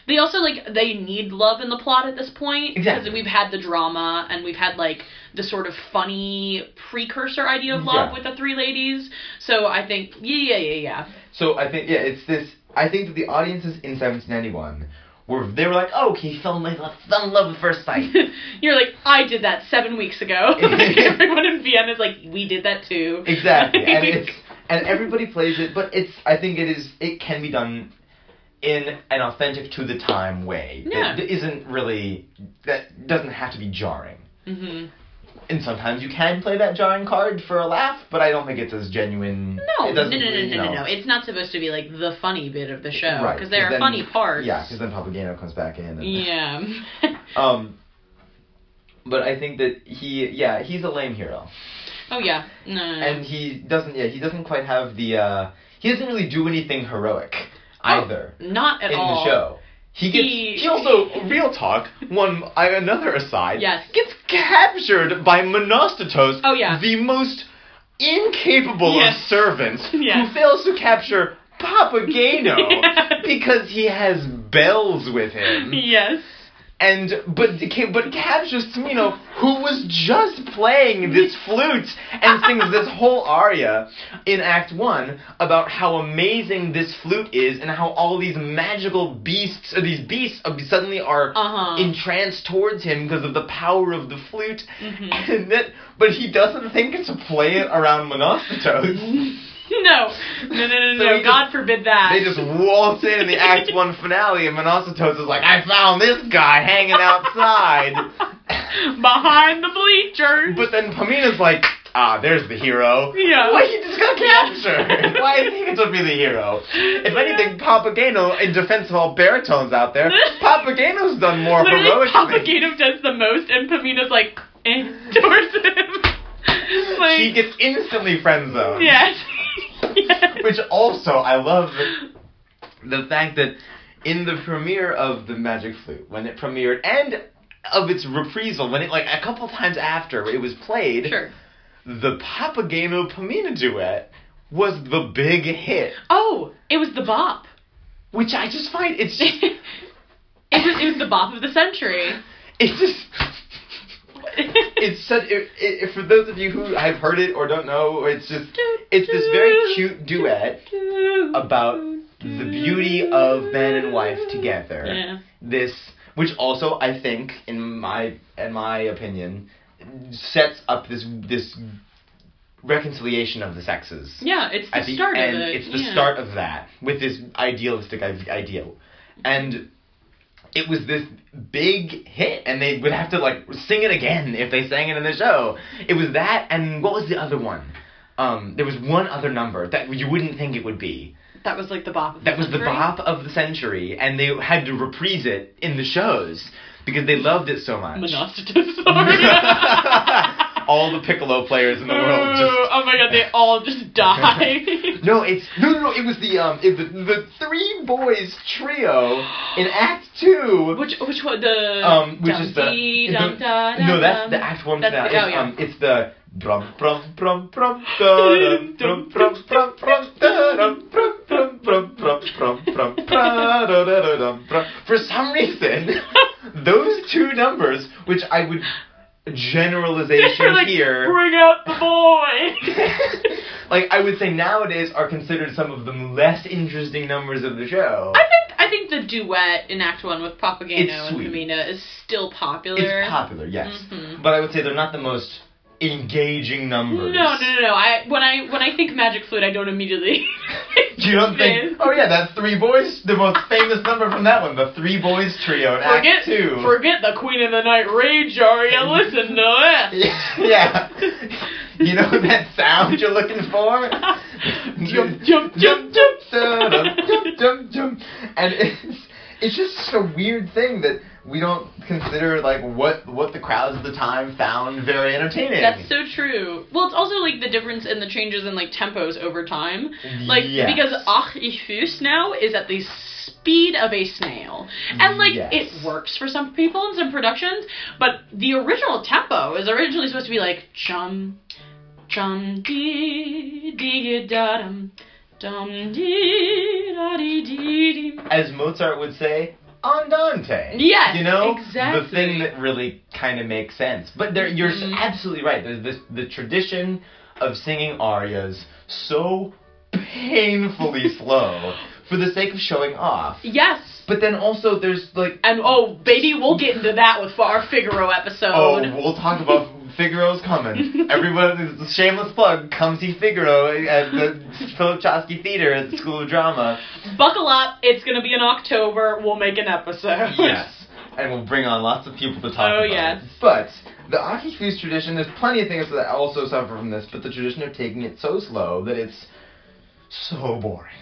they also like they need love in the plot at this point Exactly. because we've had the drama and we've had like the sort of funny precursor idea of love Yeah. with the three ladies. So I think yeah, yeah, yeah, yeah. So I think yeah, it's this. I think that the audiences in 1791 were they were like, oh, he fell in love, fell in love at first sight. You're like, I did that seven weeks ago. Like, Everyone in Vienna is like, we did that too. Exactly, and it's and everybody plays it, but it's I think it is it can be done in an authentic to the time way. Yeah. It isn't really that doesn't have to be jarring. Mm-hmm. And sometimes you can play that jarring card for a laugh, but I don't think it's as genuine. No, it no, no, no, no, no, no. It's not supposed to be like the funny bit of the show Right, because there are then- funny parts. Yeah, because then Papageno comes back in. And, Yeah. Um. But I think that he, yeah, he's a lame hero. oh yeah. No. and he doesn't yeah he doesn't quite have the uh he doesn't really do anything heroic Oh, either not at in all. In the show he gets He- he, also real talk one uh, another aside Yes. gets captured by Monostatos Oh, yeah. the most incapable Yes. of servants Yes. who fails to capture Papageno Yes. because he has bells with him Yes. And but but captures Tamino, who was just playing this flute and sings this whole aria in Act One about how amazing this flute is and how all these magical beasts or these beasts uh, suddenly are Uh-huh. entranced towards him because of the power of the flute, Mhm. and that but he doesn't think to play it around Monostatos. No. No, no, no, So no. God just- forbid that. They just waltz in in the Act One finale, and Monostatos is like, "I found this guy hanging outside." Behind the bleachers. But then Pamina's like, ah, there's the hero. Yeah. Why he just got captured? Why is he going to be the hero? If anything, Papageno, in defense of all baritones out there, Papageno's done more Literally, heroic things. Papageno does the most, and Pamina's like, towards him. like, She gets instantly friend zoned. yes. Which also, I love the, the fact that in the premiere of the Magic Flute, when it premiered, and of its reprisal, when it, like, a couple times after it was played, Sure. the Papageno Pamina duet was the big hit. Oh, it was the bop. Which I just find it's just it was it was the bop of the century. it's just it's such it, it, for those of you who have heard it or don't know it's just it's this very cute duet about the beauty of man and wife together. Yeah. This which also I think in my in my opinion sets up this this reconciliation of the sexes. Yeah, it's the the start end, of it. it's the yeah. start of that with this idealistic i- ideal, and it was this big hit, and they would have to like sing it again if they sang it in the show. It was that, and what was the other one? Um, there was one other number that you wouldn't think it would be. That was like the bop. Of That was the bop of the century, and they had to reprise it in the shows because they loved it so much. Monostatos. All the piccolo players in the world just oh my god, they all just die. No, it's no, no, no. It was the um, it, the the three boys trio in Act Two. which which one? The um, which dum is the, dee is dum the- da no, that's the Act One That's now. It's, oh, um, it's the brum brum brum brum da-dum, brum brum brum brum da-dum, brum brum brum brum brum brum da-da-da-dum, brum. For some reason, those two numbers, which I would generalization like, here. Bring out the boy. like I would say nowadays are considered some of the less interesting numbers of the show. I think I think the duet in Act One with Papageno and sweet. Pamina is still popular. It's popular, yes, Mhm. but I would say they're not the most engaging numbers. no, no, no. no. I when I when I think Magic Flute, I don't immediately. You don't think? Oh yeah, that's Three Boys, the most famous number from that one, the Three Boys trio in Forget, Act Two. forget the Queen of the Night rage aria. Listen to it. yeah. You know that sound you're looking for? Jump, jump, jump, jump. Da-dum, jump, jump, jump. And it's it's just such a weird thing that we don't consider like what what the crowds of the time found very entertaining. That's so true. Well, it's also like the difference in the changes in like tempos over time. Like Yes. because Ach ich fühl's now is at the speed of a snail, and like Yes. it works for some people in some productions. But the original tempo is originally supposed to be like chum, chum dee dee da dum, as Mozart would say, andante. Yes, you know exactly. the thing that really kind of makes sense. But there, you're Mhm. absolutely right. There's this the tradition of singing arias so painfully slow for the sake of showing off. Yes. But then also there's like And oh, baby, we'll get into that with our Figaro episode. Oh, we'll talk about Figaro's coming. Everyone, shameless plug. Come see Figaro at the Philip Chosky Theater at the School of Drama. Buckle up, it's gonna be in October. We'll make an episode. Yes. And we'll bring on lots of people to talk about. Oh, about yes. it. But the Aki Ach ich fühl's tradition, there's plenty of things that also suffer from this, but the tradition of taking it so slow that it's so boring.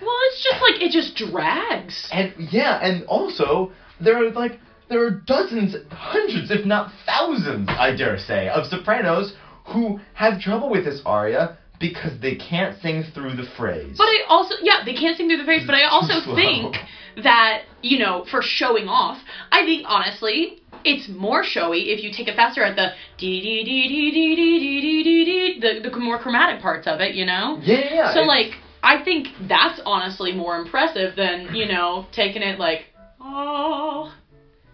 Well, it's just like it just drags. And yeah, and also there are like there are dozens, hundreds, if not thousands, I dare say, of sopranos who have trouble with this aria because they can't sing through the phrase. But I also, yeah, they can't sing through the phrase. But I also think that you know, for showing off, I think honestly, it's more showy if you take it faster at the dee dee dee dee dee dee dee dee dee dee the the more chromatic parts of it. You know. yeah, yeah. So like, I think that's honestly more impressive than you know taking it like oh.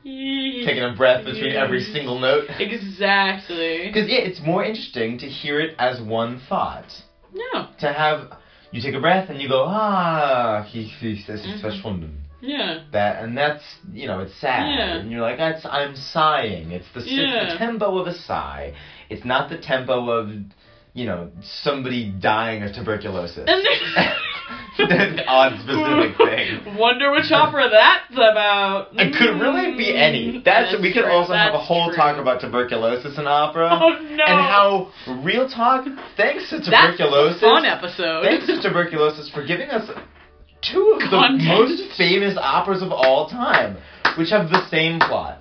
Taking a breath between every single note. Exactly. Because yeah, it's more interesting to hear it as one thought. No. To have you take a breath and you go ah, he he says it's Mhm. verschwunden. Yeah. That and that's you know it's sad Yeah. and you're like that's I'm sighing. It's the, it's the tempo of a sigh. It's not the tempo of you know somebody dying of tuberculosis. And That's an odd specific thing. Wonder which opera that's about. It could really be any. Mm-hmm. That's, we could true, also have a whole true. talk about tuberculosis in opera. Oh no. And how real talk, thanks to tuberculosis, that's fun episode. thanks to tuberculosis for giving us two of the most famous operas of all time, which have the same plot.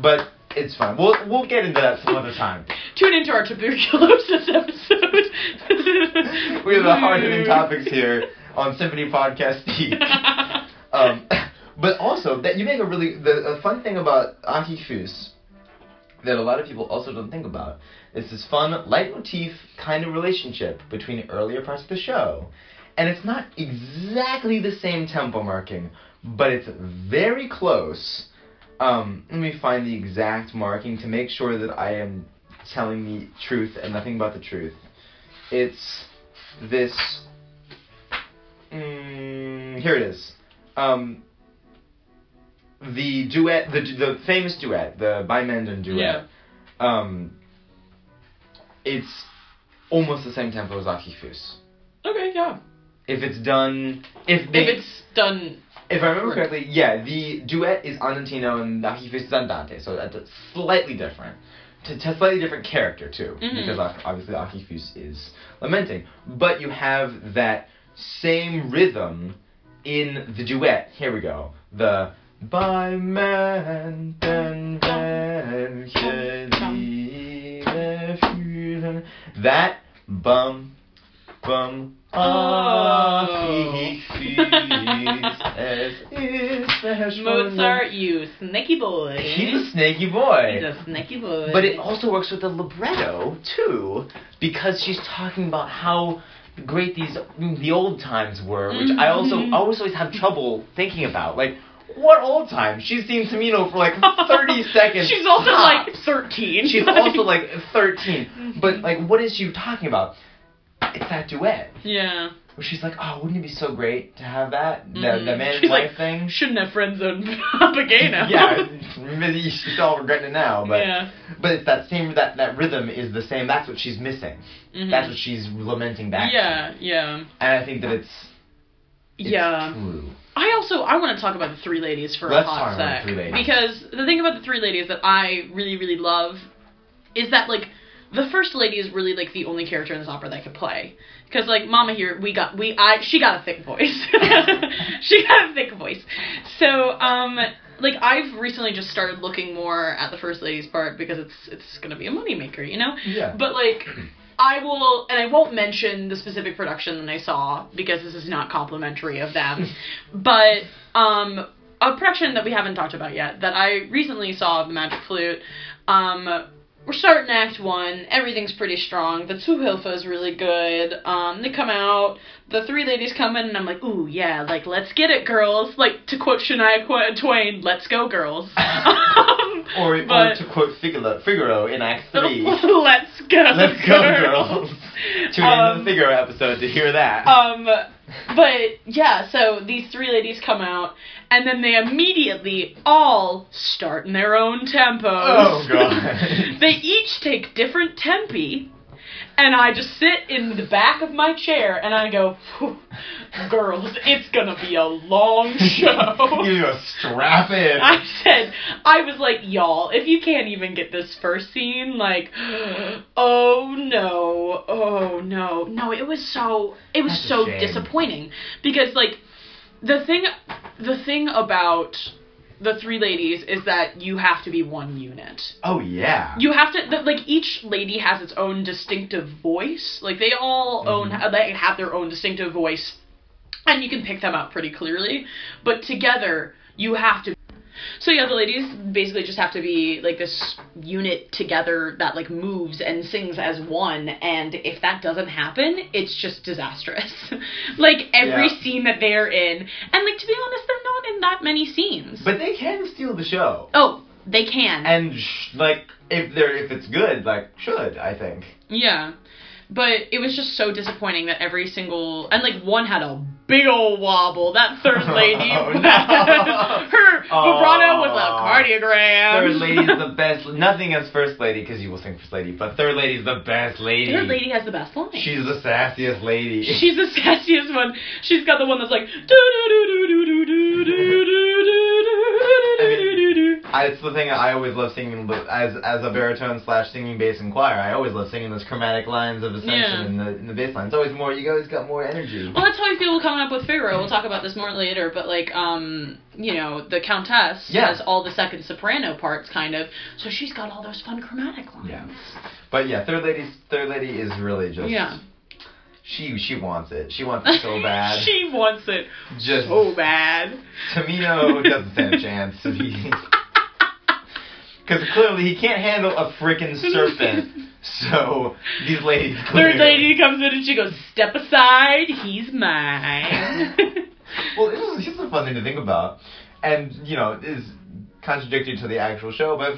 But it's fine. We'll we'll get into that some other time. Tune into our tuberculosis episode. We have the hard hitting topics here on Symphony Podcast. Um, but also that you make a really the a fun thing about Ach ich fühl's that a lot of people also don't think about is this fun leitmotif kind of relationship between earlier parts of the show. And it's not exactly the same tempo marking, but it's very close. Um, let me find the exact marking to make sure that I am telling the truth and nothing but the truth. It's this. Mm, here it is. Um, the duet, the the famous duet, the Bei Männern duet. Yeah. Um, it's almost the same tempo as Ach ich fühl's. okay, yeah. if it's done, if they, if it's done. If I remember correctly, yeah, the duet is Andantino and Ach ich fühl's is Andante, so that's slightly different. To, to slightly different character too, Mhm. because obviously Ach ich fühl's is lamenting, but you have that same rhythm in the duet. Here we go. The by man den that bum bum Mozart, you snaky boy. He's a snaky boy. He's a snaky boy. But it also works with the libretto too, because she's talking about how great these the old times were, which I also Mhm. I always always have trouble thinking about. Like, what old times? She's seen Tamino for like thirty seconds. She's also tops. like 13. She's also like thirteen. But like, what is she talking about? It's that duet Yeah. Where she's like, "Oh, wouldn't it be so great to have that the, the Mhm. man and She's wife like, thing?" Shouldn't have friend zoned Papageno. yeah, she's all regretting it now, but Yeah. but it's that same that that rhythm is the same. That's what she's missing. Mhm. That's what she's lamenting back. to. Yeah, yeah. and I think that it's, it's yeah. true. I also I want to talk about the three ladies for Let's a hot sec the because the thing about the three ladies that I really really love is that like the first lady is really like the only character in this opera that could play because like Mama here we got we I she got a thick voice she got a thick voice so um like I've recently just started looking more at the first lady's part because it's it's gonna be a moneymaker you know Yeah. but like, I will, and I won't mention the specific production that I saw because this is not complimentary of them. but um, a production that we haven't talked about yet that I recently saw of the Magic Flute. Um, we're starting Act One. Everything's pretty strong. The Zu Hilfe is really good. Um, they come out. The three ladies come in, and I'm like, ooh, yeah, like let's get it, girls. Like to quote Shania Twain, "Let's go, girls." Um, Or, or to quote Figaro, Figaro in Act Three, Let's go. "Let's go, girls." Tune in to Um, the Figaro episode to hear that. Um, but yeah, so these three ladies come out, and then they immediately all start in their own tempos. Oh, God. they each take different tempi, and I just sit in the back of my chair and I go, "Girls, it's gonna be a long show." you go strap in. I said, I was like, y'all, if you can't even get this first scene, like, oh no, oh no, no, it was so, it was That's so disappointing because like, the thing, the thing about the three ladies is that you have to be one unit. oh yeah. You have to the, like each lady has its own distinctive voice. Like they all own Mhm. they have their own distinctive voice, and you can pick them out pretty clearly. But together, you have to. So yeah, the ladies basically just have to be like this unit together that like moves and sings as one. And if that doesn't happen, it's just disastrous. like every Yeah. scene that they're in, and like to be honest, they're not in that many scenes. But they can steal the show. oh, they can. And sh- like if they're if it's good, like should I think. Yeah. But it was just so disappointing that every single and like one had a big old wobble. That third lady, Oh, no. her vibrato was a cardiogram. Third lady's the best. Nothing as first lady because you will sing first lady, but third lady's the best lady. Third lady has the best line. She's the sassiest lady. She's the sassiest one. She's got the one that's like do do do do do do do do do do do do. I, it's the thing I always love singing as as a baritone slash singing bass and choir. I always love singing those chromatic lines of ascension Yeah. in the in the bass line. It's always more. You always got more energy. Well, that's how I feel coming up with Figaro. We'll talk about this more later, but like, um, you know, the Countess Yeah. has all the second soprano parts, kind of, so she's got all those fun chromatic lines. Yeah. But yeah, third lady third lady is really just. Yeah. She she wants it. She wants it so bad. she wants it just so bad. Tamino doesn't stand a chance. Because clearly he can't handle a freaking serpent. So these ladies. Third lady comes in and she goes, "Step aside, he's mine." Well, this is, a fun thing to think about, and you know, it is contradictory to the actual show. But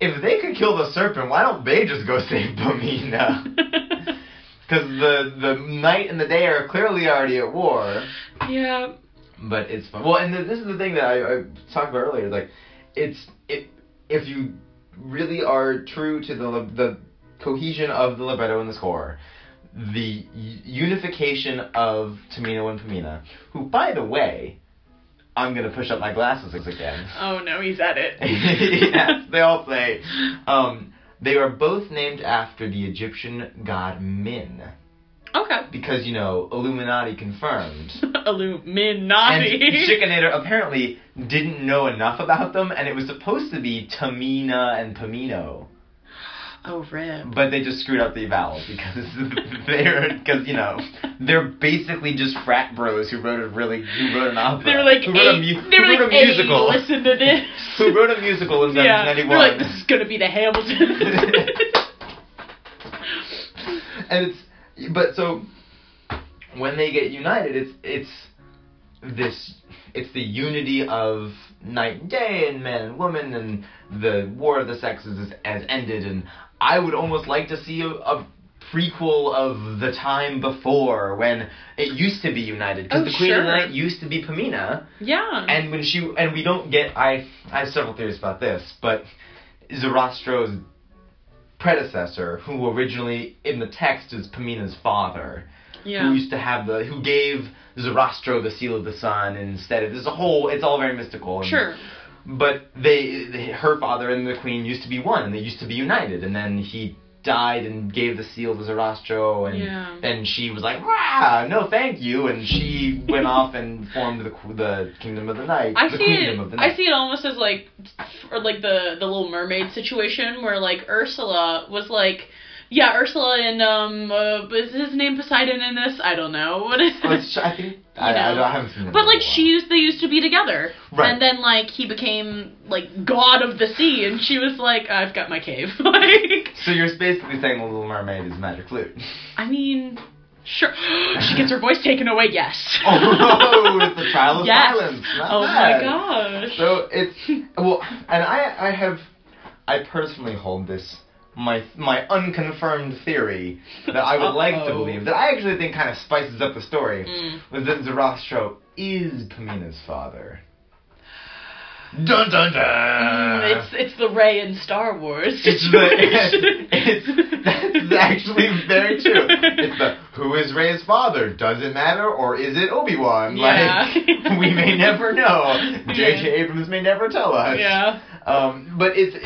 if they could kill the serpent, why don't they just go save Pamina? Because the the night and the day are clearly already at war. yeah. But it's fun. Well, and th- this is the thing that I, I talked about earlier. Like, it's it if you really are true to the the cohesion of the libretto and the score, the unification of Tamino and Pamina, who, by the way, I'm gonna push up my glasses again. Oh no, he's at it. yes, they all say. Um, they are both named after the Egyptian god Min, Okay. because you know Illuminati confirmed. Illuminati. And Schikaneder apparently didn't know enough about them, and it was supposed to be Tamina and Pamino, oh, rip. but they just screwed up the vowels because they're because you know they're basically just frat bros who wrote a really who wrote an opera. They were like, who wrote a, mu- they were who like, a musical. Listen to this. who wrote a musical in yeah, they're like, this is gonna be the Hamilton. and it's but so when they get united it's it's this it's the unity of night and day and man and woman and the war of the sexes is, has ended. And i would almost like to see a, a prequel of the time before when it used to be united. Because Oh, the queen of the night used to be pamina. Yeah. and when she and we don't get I I have several theories about this, but Zoroastro's predecessor, who originally in the text is Pamina's father, yeah. who used to have the who gave Zoroastro the seal of the sun instead of there's a whole it's all very mystical. And, Sure. But they, they her father and the queen used to be one, and they used to be united, and then he died and gave the seal to Zoroastro, and Yeah. then she was like, "Rah, no, thank you," and she went off and formed the the kingdom of the night, I the see queendom it. of the night. I see it almost as like, or like the the Little Mermaid situation where like Ursula was like, yeah, Ursula and um, uh, is his name Poseidon in this? I don't know what is. Oh, it's- I think I, You I, know. I haven't seen. But like she used, they used to be together, Right. and then like he became like god of the sea, and she was like, I've got my cave. like, So you're basically saying the Little Mermaid is magic flute. I mean, sure. she gets her voice taken away. Yes. oh, it's the trial of yes. silence. Not oh bad. my gosh. So it's well, and I I have I personally hold this my my unconfirmed theory that I would like to believe that I actually think kind of spices up the story Mm. was that Zoroastro is Pamina's father. Dun dun dun. Mm, it's it's the Rey in Star Wars. It's the it's, it's that's actually very true. It's the who is Rey's father? Does it matter or is it Obi Wan? Yeah. Like we may never know. J.J. Yeah. Abrams may never tell us. yeah. Um, but it's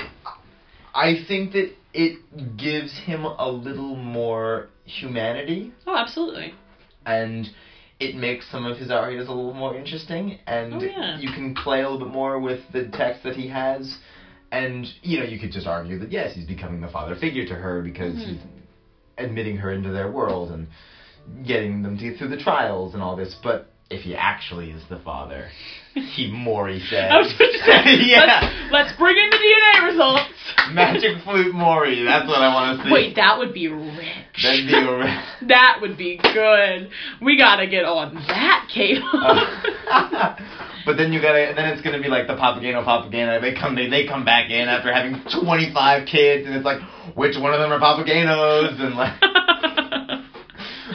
I think that it gives him a little more humanity Oh, absolutely. and it makes some of his arias a little more interesting and Oh, yeah. you can play a little bit more with the text that he has and you know you could just argue that yes he's becoming the father figure to her because Mhm. he's admitting her into their world and getting them to get through the trials and all this but if he actually is the father he Maury said I was going to say, yeah let's, let's bring in the DNA results. magic flute Maury that's what I want to see Wait, that would be rich. that'd be a that would be good. We gotta get on that cable. Uh, but then you gotta, then it's gonna be like the Papageno Papageno. They come, they, they come back in after having 25 kids, and it's like, which one of them are Papagenos? And like,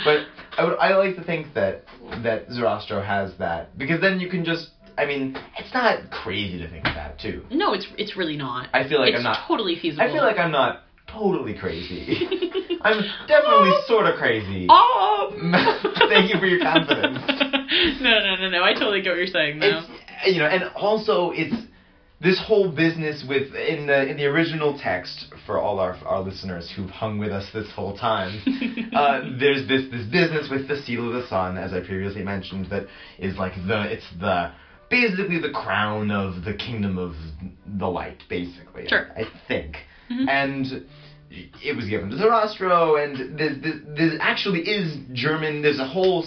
but I would, I like to think that that Zoroastro has that because then you can just, I mean, it's not crazy to think that too. no, it's it's really not. I feel like it's I'm not. totally feasible. I feel like I'm not totally crazy. I'm definitely sort of crazy. Um. Thank you for your confidence. no, no, no, no. I totally get what you're saying now. It's you know, and also it's this whole business with in the in the original text for all our our listeners who've hung with us this whole time. uh, there's this this business with the seal of the sun, as I previously mentioned, that is like the it's the basically the crown of the kingdom of the light, basically. Sure. I think, Mhm. and it was given to Zoroastro, and this, this, this actually is German. There's a whole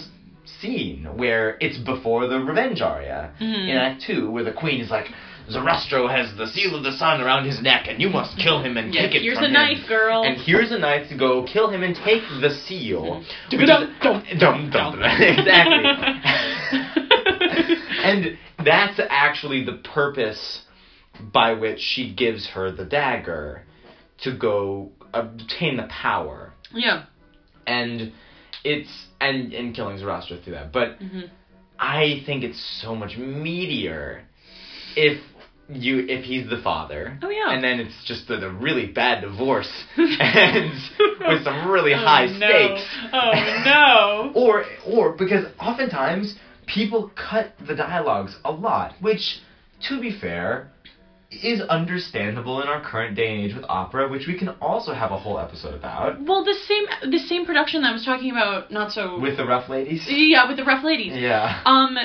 scene where it's before the revenge aria Mhm. in Act Two, where the queen is like, Zoroastro has the seal of the sun around his neck, and you must kill him and Yeah, take it here's from a him. knife, girl. And here's a knife to go kill him and take the seal. Dum, dum, dum, dum, exactly. and that's actually the purpose by which she gives her the dagger to go obtain the power. yeah. And it's and and killing Zoroaster through that. But hmm I think it's so much meatier if you if he's the father. Oh, yeah. And then it's just a, a really bad divorce and with some really Oh, high no. stakes. Oh no. or or because oftentimes people cut the dialogues a lot, which to be fair is understandable in our current day and age with opera, which we can also have a whole episode about Well, the same the same production that I was talking about, not so with the rough ladies. yeah, with the rough ladies. Yeah. Um,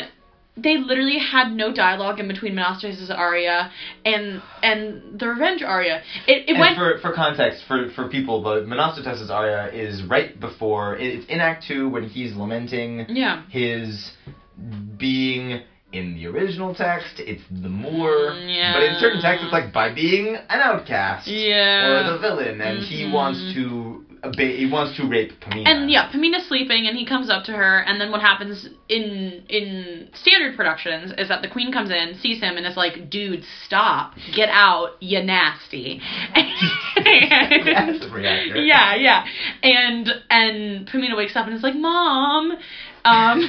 they literally had no dialogue in between Monostatos' aria and and the Revenge aria. It it and went for, for context, for, for people, but Monostatos' aria is right before, it's in Act 2 when he's lamenting yeah. his being in the original text, it's the Moor. Mm, yeah. But in certain texts, it's like by being an outcast. Yeah. Or the villain, and he Mhm. wants to obe- he wants to rape Pamina. And yeah, Pamina's sleeping, and he comes up to her, and then what happens in in standard productions is that the queen comes in, sees him, and is like, "Dude, stop! Get out! You nasty!" That's yeah, yeah, and and Pamina wakes up and is like, "Mom." Um,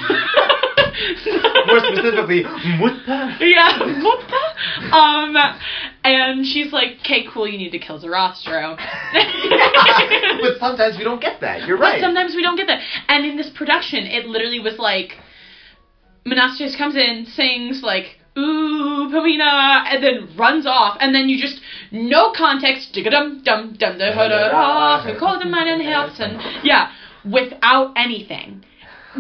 More specifically, Mutter. yeah, the? Um, and she's like, "Okay, cool. You need to kill Sarastro." but sometimes we don't get that. You're right. But sometimes we don't get that. And in this production, it literally was like Monostatos comes in, sings like "Ooh, Pamina," and then runs off, and then you just no context, digga dum dum dum da da da call them meinen Herzen, yeah, without anything.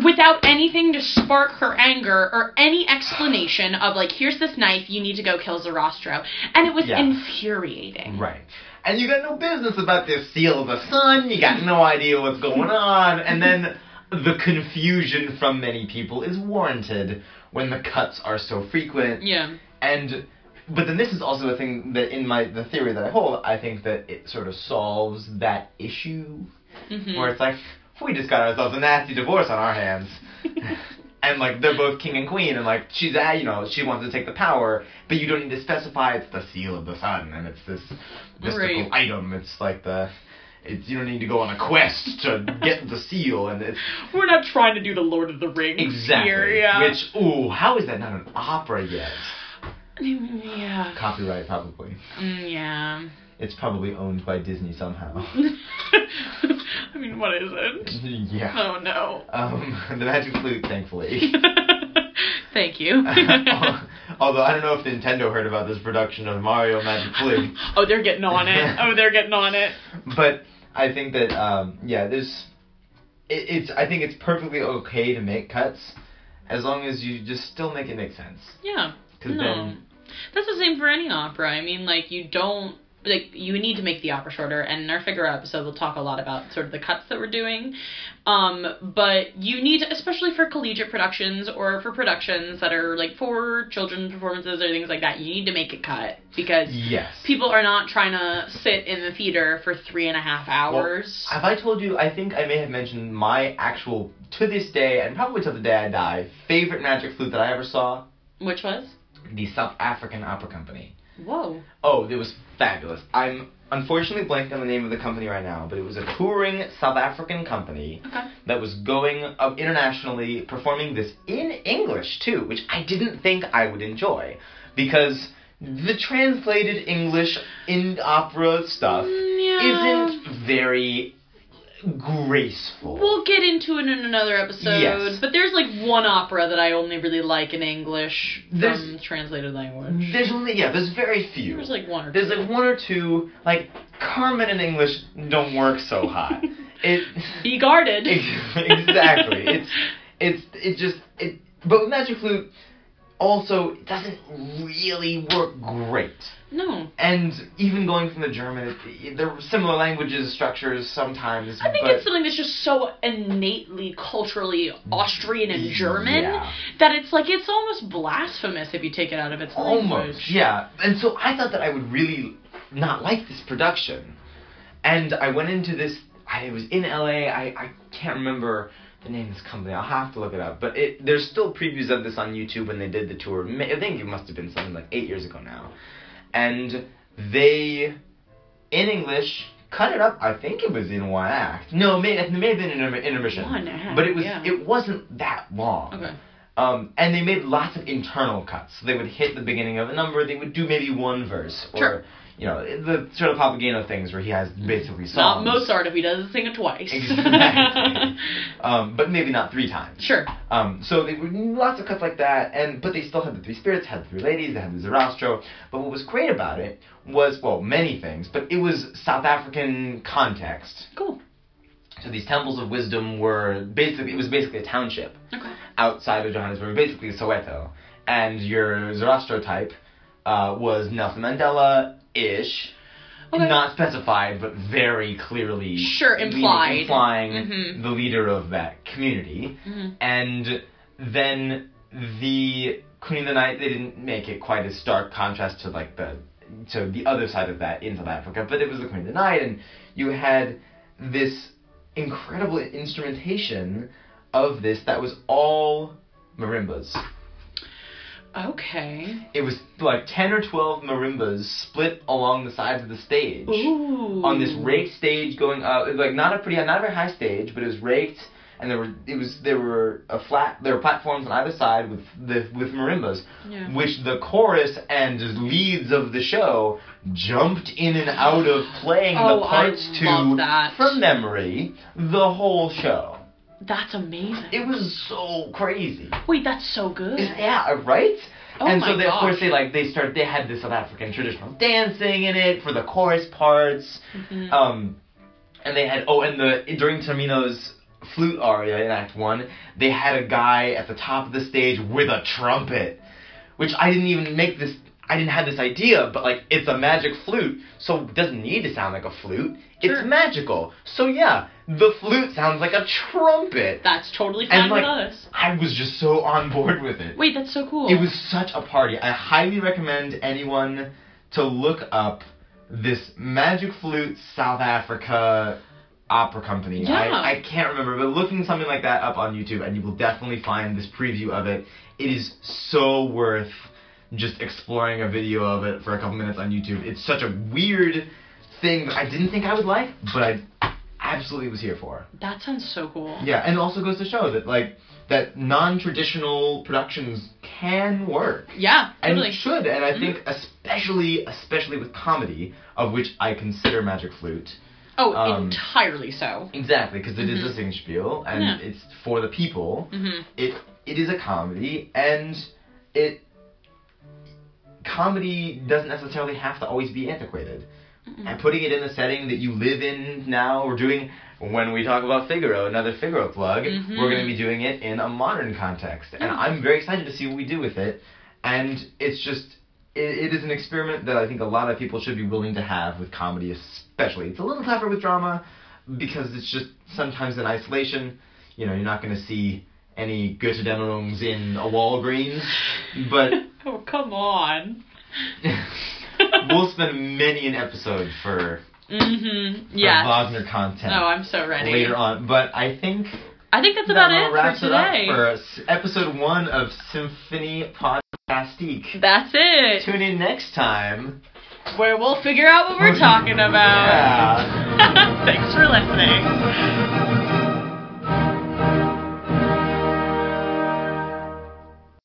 Without anything to spark her anger or any explanation of like, here's this knife, you need to go kill Sarastro, and it was Yeah. infuriating. Right. And you got no business about this seal of the sun. You got no idea what's going on. And then the confusion from many people is warranted when the cuts are so frequent. Yeah. And but then this is also a thing that in my the theory that I hold, I think that it sort of solves that issue hmm where it's like we just got ourselves a nasty divorce on our hands. And like they're both king and queen, and like she's ah, you know she wants to take the power, but you don't need to specify it's the seal of the sun, and it's this mystical Right. item. It's like the, it's you don't need to go on a quest to get the seal, and it's We're not trying to do the Lord of the Rings exactly here, yeah. which ooh how is that not an opera yet? yeah. Copyright probably. Mm, yeah. It's probably owned by Disney somehow. I mean, what is it? yeah. Oh no. Um, the magic flute, thankfully. Thank you. Although I don't know if Nintendo heard about this production of Mario Magic Flute. oh, they're getting on it. Oh, they're getting on it. but I think that um, yeah, there's it, it's I think it's perfectly okay to make cuts as long as you just still make it make sense. Yeah. 'Cause no. then- That's the same for any opera. I mean, like you don't like you need to make the opera shorter and in our Figaro episode we'll talk a lot about sort of the cuts that we're doing um but you need to, especially for collegiate productions or for productions that are like for children's performances or things like that you need to make it cut because Yes. people are not trying to sit in the theater for three and a half hours Have I told you? I think I may have mentioned my actual to this day and probably till the day I die favorite magic flute that I ever saw. which was The South African Opera Company. whoa Oh, it was fabulous. I'm unfortunately blanking on the name of the company right now, but it was a touring South African company okay that was going uh, internationally performing this in English too, which I didn't think I would enjoy because the translated English in opera stuff Yeah. isn't very graceful. We'll get into it in another episode, Yes. but there's like one opera that I only really like in English There's- from translated language. there's only yeah, there's very few. There's like one or There's two. like one or two like Carmen in English don't work so hot. it Be guarded. exactly. It's it's it just it but with Magic Flute also it doesn't really work great. no. And even going from the German, it, there are similar languages, structures sometimes. I think it's something that's just so innately culturally Austrian and German Yeah. that it's like it's almost blasphemous if you take it out of its almost language. yeah. And so I thought that I would really not like this production, and I went into this. I was in LA. I I can't remember the name of this company. I'll have to look it up. But it there's still previews of this on YouTube when they did the tour. I think it must have been something like eight years ago now, and they in English cut it up. I think it was in one act. No, it may, it may have been an intermi- intermission. One act, but it was yeah. it wasn't that long. Okay. Um, and they made lots of internal cuts. So they would hit the beginning of a number, they would do maybe one verse. Or, Sure. You know, the sort of Papageno things where he has basically songs. Not Mozart if he doesn't sing it twice. Exactly. um, but maybe not three times. sure. Um, so they were lots of cuts like that, and but they still had the three spirits, had the three ladies, they had the Sarastro. But what was great about it was well, many things, but it was South African context. Cool. So these temples of wisdom were basically it was basically a township Okay. outside of Johannesburg, basically Soweto, and your Zoroastro type uh, was Nelson Mandela ish. Okay. Not specified, but very clearly Sure, implied. implying Mhm. the leader of that community. hmm And then the Queen of the Night, they didn't make it quite as stark contrast to like the to the other side of that in South Africa, but it was the Queen of the Night, and you had this incredible instrumentation of this that was all marimbas. Okay. It was like ten or twelve marimbas split along the sides of the stage Ooh. on this raked stage going up like not a pretty not a very high stage but it was raked and there were it was there were a flat there were platforms on either side with the with marimbas Yeah. which the chorus and leads of the show jumped in and out of playing Oh, the parts to that. from memory the whole show That's amazing. it was so crazy Wait, that's so good. yeah, right. Oh and so they, of course they like they start they had this South African traditional dancing in it for the chorus parts. Mhm. Um, and they had oh, and the during Tamino's flute aria in Act One, they had a guy at the top of the stage with a trumpet, which I didn't even make this. I didn't have this idea, but like it's a magic flute, so it doesn't need to sound like a flute. Sure. It's magical. So yeah, the flute sounds like a trumpet. That's totally fine And like with us. I was just so on board with it. Wait, that's so cool. It was such a party. I highly recommend anyone to look up this Magic Flute South Africa opera company. Yeah. I, I can't remember, but looking something like that up on YouTube, and you will definitely find this preview of it. It is so worth just exploring a video of it for a couple minutes on YouTube. It's such a weird thing that I didn't think I would like, but I absolutely was here for. That sounds so cool. Yeah, and it also goes to show that like that non-traditional productions can work Yeah, totally. and should. And I Mhm. think especially especially with comedy, of which I consider Magic Flute Oh, um, entirely so. exactly because it is Mhm. a singspiel and Yeah. it's for the people. hmm It it is a comedy and it comedy doesn't necessarily have to always be antiquated. and putting it in a setting that you live in now. We're doing when we talk about Figaro, another Figaro plug. Mhm. We're going to be doing it in a modern context, and I'm very excited to see what we do with it. And it's just it, it is an experiment that I think a lot of people should be willing to have with comedy, especially. It's a little tougher with drama because it's just sometimes in isolation. You know, you're not going to see any Götterdämmerungs in a Walgreens, but oh, come on. we'll spend many an episode for Mm-hmm. for Wagner content No, I'm so ready. later on. But I think I think that's about about it wraps for it up today. for episode one of Symphonie Podcastique. That's it. Tune in next time. Where we'll figure out what we're talking about. Yeah. Thanks for listening.